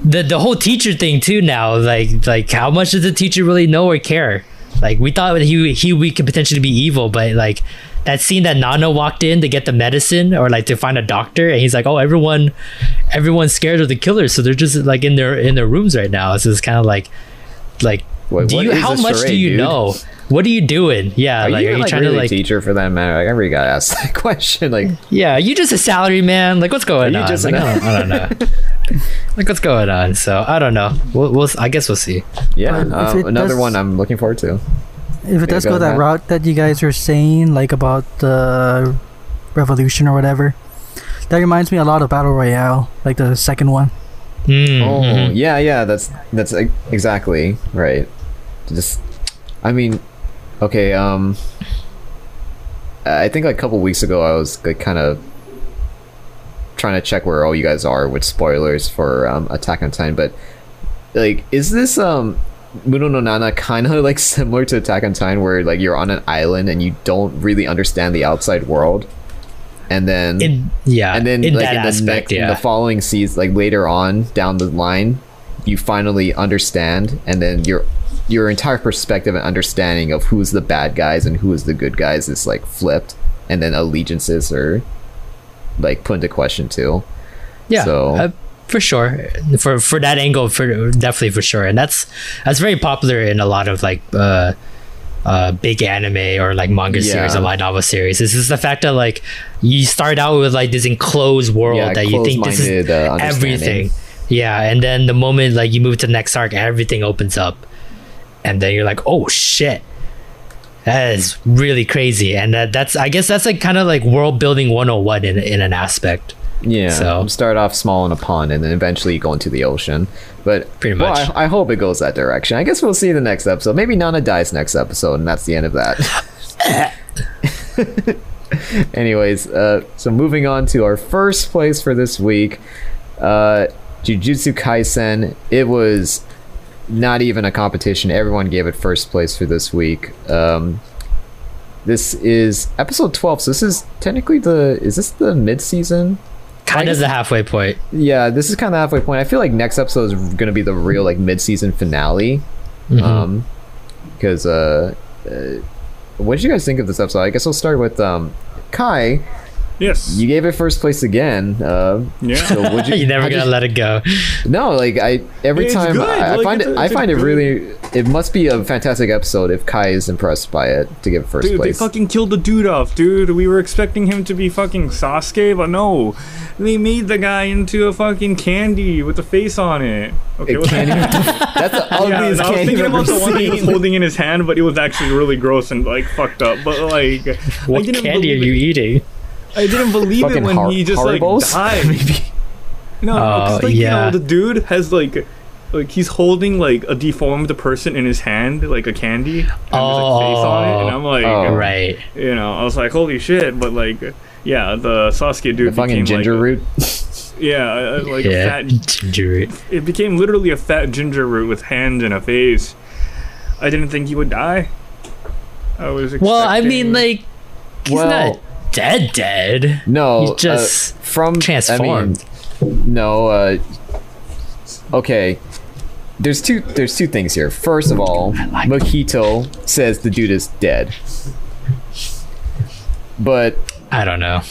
the the whole teacher thing too now like like how much does the teacher really know or care? Like we thought he he we could potentially be evil but like that scene that nana walked in to get the medicine or like to find a doctor and he's like oh everyone everyone's scared of the killers so they're just like in their in their rooms right now. So it's kind of like like Wait, do you how much do you dude? know what are you doing yeah are like you, are you like trying really to like teacher for that matter? Like, I really gotta ask that question. Like, yeah, you just a salary man. Like, what's going Are you on? just like, an- I, don't, I don't know. like, what's going on? So I don't know. We'll, we'll I guess we'll see. yeah, But um, another does- one I'm looking forward to. If it does go, go that Matt. route that you guys are saying, like about the revolution or whatever, that reminds me a lot of Battle Royale, like the second one. Mm, Oh, mhm. yeah, yeah, that's that's e- exactly right. Just, I mean, okay. Um, I think like a couple weeks ago, I was like kind of trying to check where all you guys are with spoilers for um, Attack on Titan, but like, is this um Munou no Nana kind of like similar to Attack on Titan, where like you're on an island and you don't really understand the outside world, and then In, yeah, and then in like that in the aspect, next in the following season like later on down the line you finally understand and then your your entire perspective and understanding of who's the bad guys and who is the good guys is like flipped and then allegiances are like put into question too yeah, so- uh, for sure. For for that angle, for definitely for sure, and that's that's very popular in a lot of like. uh uh, big anime or like manga series Yeah. or light novel series. This is the fact that like you start out with like this enclosed world yeah that you think this is uh, everything. Yeah, and then the moment like you move to the next arc, everything opens up, and then you're like, oh shit, that is really crazy. And that, that's I guess that's like kind of like world building 101 in in an aspect. yeah So- start off small in a pond and then eventually you go into the ocean but Pretty well, much. I, I hope it goes that direction i guess we'll see the next episode maybe nana dies next episode and that's the end of that Anyways, uh, so moving on to our first place for this week, uh, Jujutsu Kaisen. It was not even a competition. Everyone gave it first place for this week. Um, this is episode twelve. So this is technically the is this the mid season? Kind of the halfway point. Yeah, this is kind of halfway point. I feel like next episode is going to be the real like mid season finale. Mhm. Um, because uh, uh, what did you guys think of this episode? I guess we'll start with um, Kai. Yes. you gave it first place again. Uh, yeah. so would you? You're never how'd gonna you- let it go. No, like I every It's time good. I, I Like, find it's it a- I it's a find it good- really it must be a fantastic episode if Kai is impressed by it to give it first Dude, place. they fucking killed the dude off, dude. We were expecting him to be fucking Sasuke, but no. They made the guy into a fucking candy with a face on it. Okay, It what's can't that? even- that's the Yeah, ugliest I was thinking I've about the one he was holding in his hand, but it was actually really gross and like fucked up. But like, What I didn't candy are you it. eating? I didn't believe it when Har- he just Haribos? like died. Maybe. No, Oh, 'cause, like, you know, the dude has like, like he's holding like a deformed person in his hand, like a candy, and there's like face on it, and I'm like, Oh. Right. you know, I was like, holy shit! But like, yeah, the Sasuke dude The fucking became ginger like, root. Yeah, uh, like a fat. Ginger. Root. It became literally a fat ginger root with hands and a face. I didn't think he would die. I was. Well, I mean, like, he's Well- not dead, dead. No, He's uh, just from transformed. I mean, no, uh, okay. There's two. There's two things here. First of all, like- Mahito says the dude is dead, but I don't know.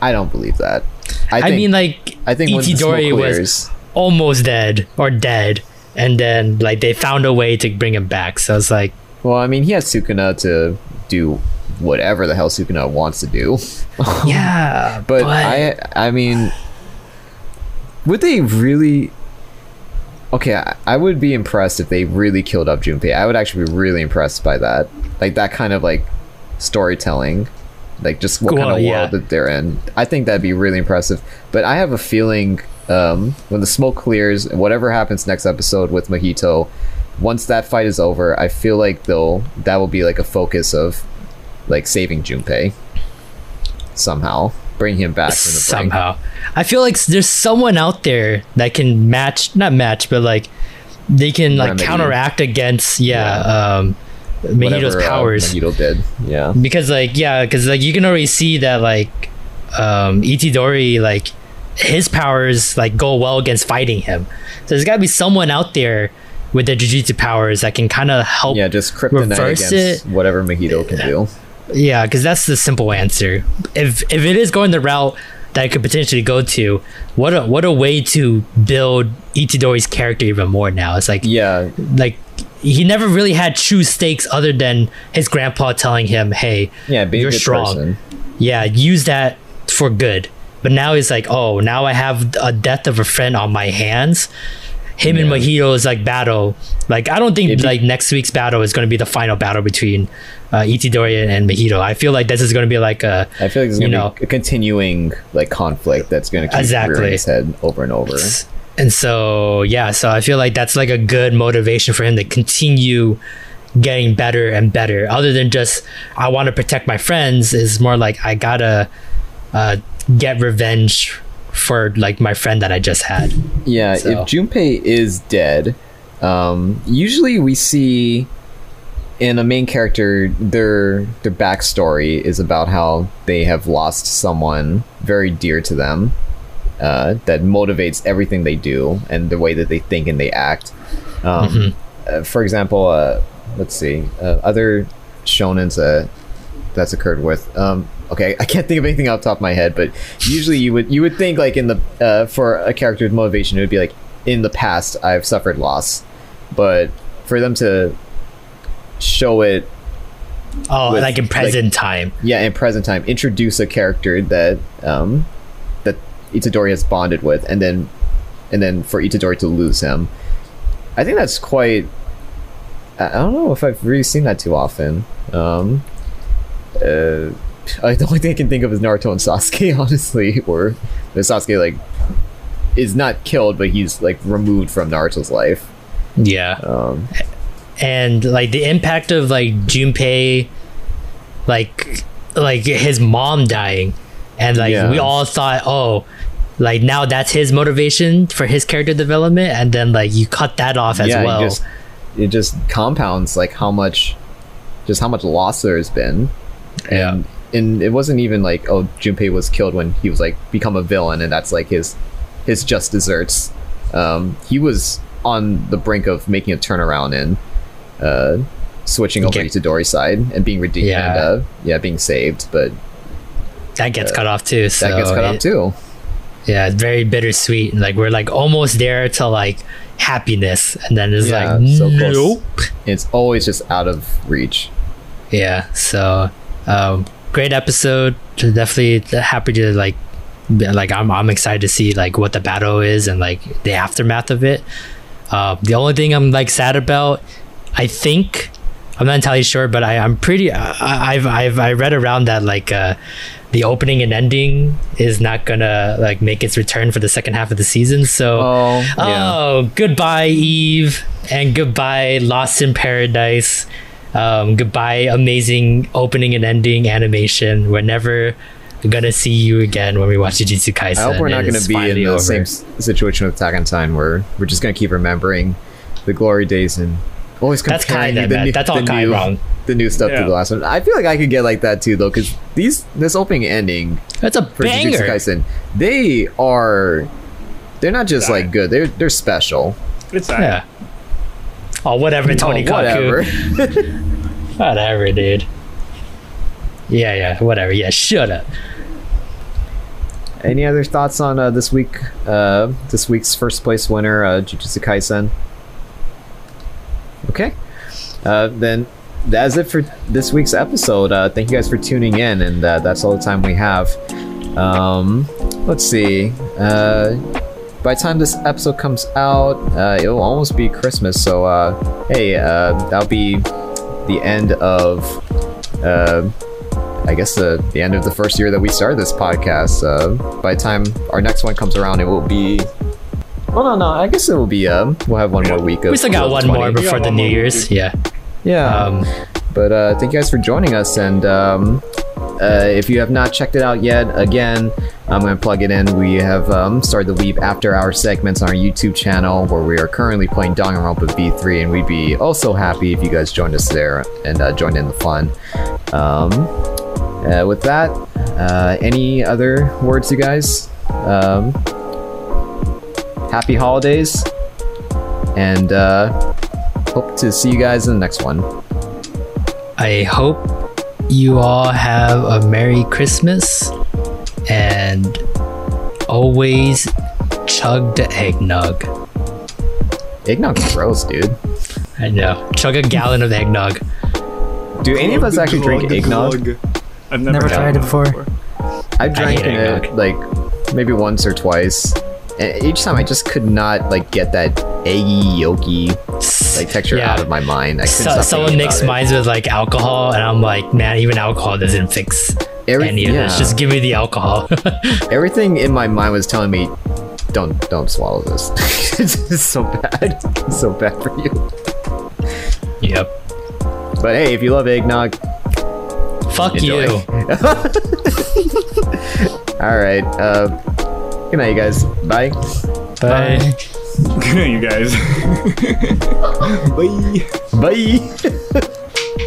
I don't believe that. I, I, mean, like, I think when the was almost dead or dead, and then like they found a way to bring him back. So it's like, well, I mean, he has Sukuna to do whatever the hell Sukuna wants to do. yeah, But, I, I mean, would they really? Okay, I, I would be impressed if they really killed up Junpei. I would actually be really impressed by that, like that kind of like storytelling, like just what kind of yeah. world that they're in. I think that'd be really impressive. But I have a feeling um, when the smoke clears, whatever happens next episode with Mahito, once that fight is over, I feel like they'll that will be like a focus of like saving Junpei somehow, bring him back from the brink. somehow. I feel like there's someone out there that can match, not match, but like they can like Remedy. counteract against, yeah, um, Mahito's Whatever, uh, powers. Mahito did, yeah. because like yeah because like you can already see that like um Itadori like his powers like go well against fighting him so there's got to be someone out there with the jujutsu powers that can kind of help Yeah, just kryptonite reverse against it. whatever Mahito can do. Yeah because that's the simple answer if if it is going the route that it could potentially go to what a what a way to build Itadori's character even more now it's like Yeah, like he never really had true stakes other than his grandpa telling him hey yeah, You're strong. person. yeah, use that for good. But now it's like, oh, now I have a death of a friend on my hands. Him and Yeah. Mahito's like battle. Like I don't think like next week's battle is going to be the final battle between uh, Itadori and Mahito. I feel like this is going to be like a I feel like there's You gonna know. be a continuing like conflict that's gonna keep Exactly. its head over and over. and so yeah, so I feel like that's like a good motivation for him to continue getting better and better. Other than just I want to protect my friends is more like I gotta uh, get revenge for like my friend that I just had. Yeah, So- if Junpei is dead, um, usually we see in a main character their their backstory is about how they have lost someone very dear to them uh, that motivates everything they do and the way that they think and they act. Um, uh, for example, uh, let's see, uh, other shonens uh, that's occurred with. Um, okay, I can't think of anything off the top of my head, but usually you would you would think like in the uh, for a character's motivation it would be like in the past I've suffered loss, but for them to show it Oh, With, like in like- present time. yeah in present time introduce a character that um that Itadori has bonded with and then and then for Itadori to lose him. I think that's quite I I don't know if I've really seen that too often. Um uh I, the only thing I can think of is Naruto and Sasuke honestly or the Sasuke like is not killed but he's like removed from Naruto's life Yeah. um and like the impact of like Junpei, like like his mom dying, and like Yeah. we all thought, oh, like now that's his motivation for his character development, and then like you cut that off as yeah, well. it just it just compounds like how much just how much loss there has been. Yeah. And and it wasn't even like oh Junpei was killed when he was like become a villain and that's like his his just desserts. Um he was on the brink of making a turnaround and uh switching over to Itadori's side and being redeemed Yeah. and uh yeah being saved but that gets cut off too. So that gets cut it- off too. Yeah, it's very bittersweet. Like we're like almost there to like happiness, and then it's Yeah, like so close. It's always just out of reach. Yeah. So um, great episode. Definitely happy to like like I'm I'm excited to see like what the battle is and like the aftermath of it. Uh, the only thing I'm like sad about, I think I'm not entirely sure, but I I'm pretty I, I've I've I read around that like uh, the opening and ending is not gonna like make its return for the second half of the season. So. Oh, yeah. Oh, goodbye, Eve, and goodbye, Lost in Paradise. Um, goodbye, amazing opening and ending animation. We're never gonna see you again when we watch Jujutsu Kaisen. I hope we're not gonna be in the over. same situation with Attack on Titan where we're just going to keep remembering the glory days and always That's comparing kinda the, new, That's all the kinda new, wrong. the new stuff to the last one. I feel like I could get like that too though because these this opening and ending That's a for Jujutsu banger. Kaisen they are they're not just like good they're they're special. It's that. Yeah. Oh, whatever, Tony Oh, whatever. Kaku. Whatever, dude. Yeah, yeah, whatever. Yeah, shut up. Any other thoughts on uh, this week? Uh, this week's first place winner, uh, Jujutsu Kaisen. Okay, uh, then that's it for this week's episode. Uh, thank you guys for tuning in, and uh, that's all the time we have. Um, let's see. Uh, by the time this episode comes out, uh, it'll almost be Christmas. So, uh, hey, uh, that'll be the end of. Uh, I guess the the end of the first year that we started this podcast. Uh, by the time our next one comes around, it will be. Well, no, no. I guess it will be. Um, we'll have one more week of. We still got one more before the New Year's. Yeah. Yeah. Um, But uh, thank you guys for joining us. And um, uh, if you have not checked it out yet, again, I'm going to plug it in. We have um, started the Weeb After Hour segments on our YouTube channel where we are currently playing Danganronpa V3. And we'd be also happy if you guys joined us there and uh, joined in the fun. Um, uh, with that, uh, any other words, you guys? Um, happy holidays. And uh, hope to see you guys in the next one. I hope you all have a Merry Christmas and always chug the eggnog. Eggnog's gross, dude. I know. Chug a gallon of eggnog. Do any of us actually drink eggnog? glug. I've never, Never tried it before. I've drank it eggnog. like maybe once or twice. And each time I just could not like get that eggy, yolky like texture Yeah. out of my mind. I couldn't So, someone mixed mine with like alcohol, and I'm like, man, even alcohol doesn't fix. Every- any of this. Just give me the alcohol. everything in my mind was telling me, "Don't, don't swallow this. it's so bad. It's so bad for you." yep. But hey, if you love eggnog, Fuck Enjoy. you. all right. Uh, good night, you guys. Bye. Bye. Bye. Good night, you guys. Bye. Bye.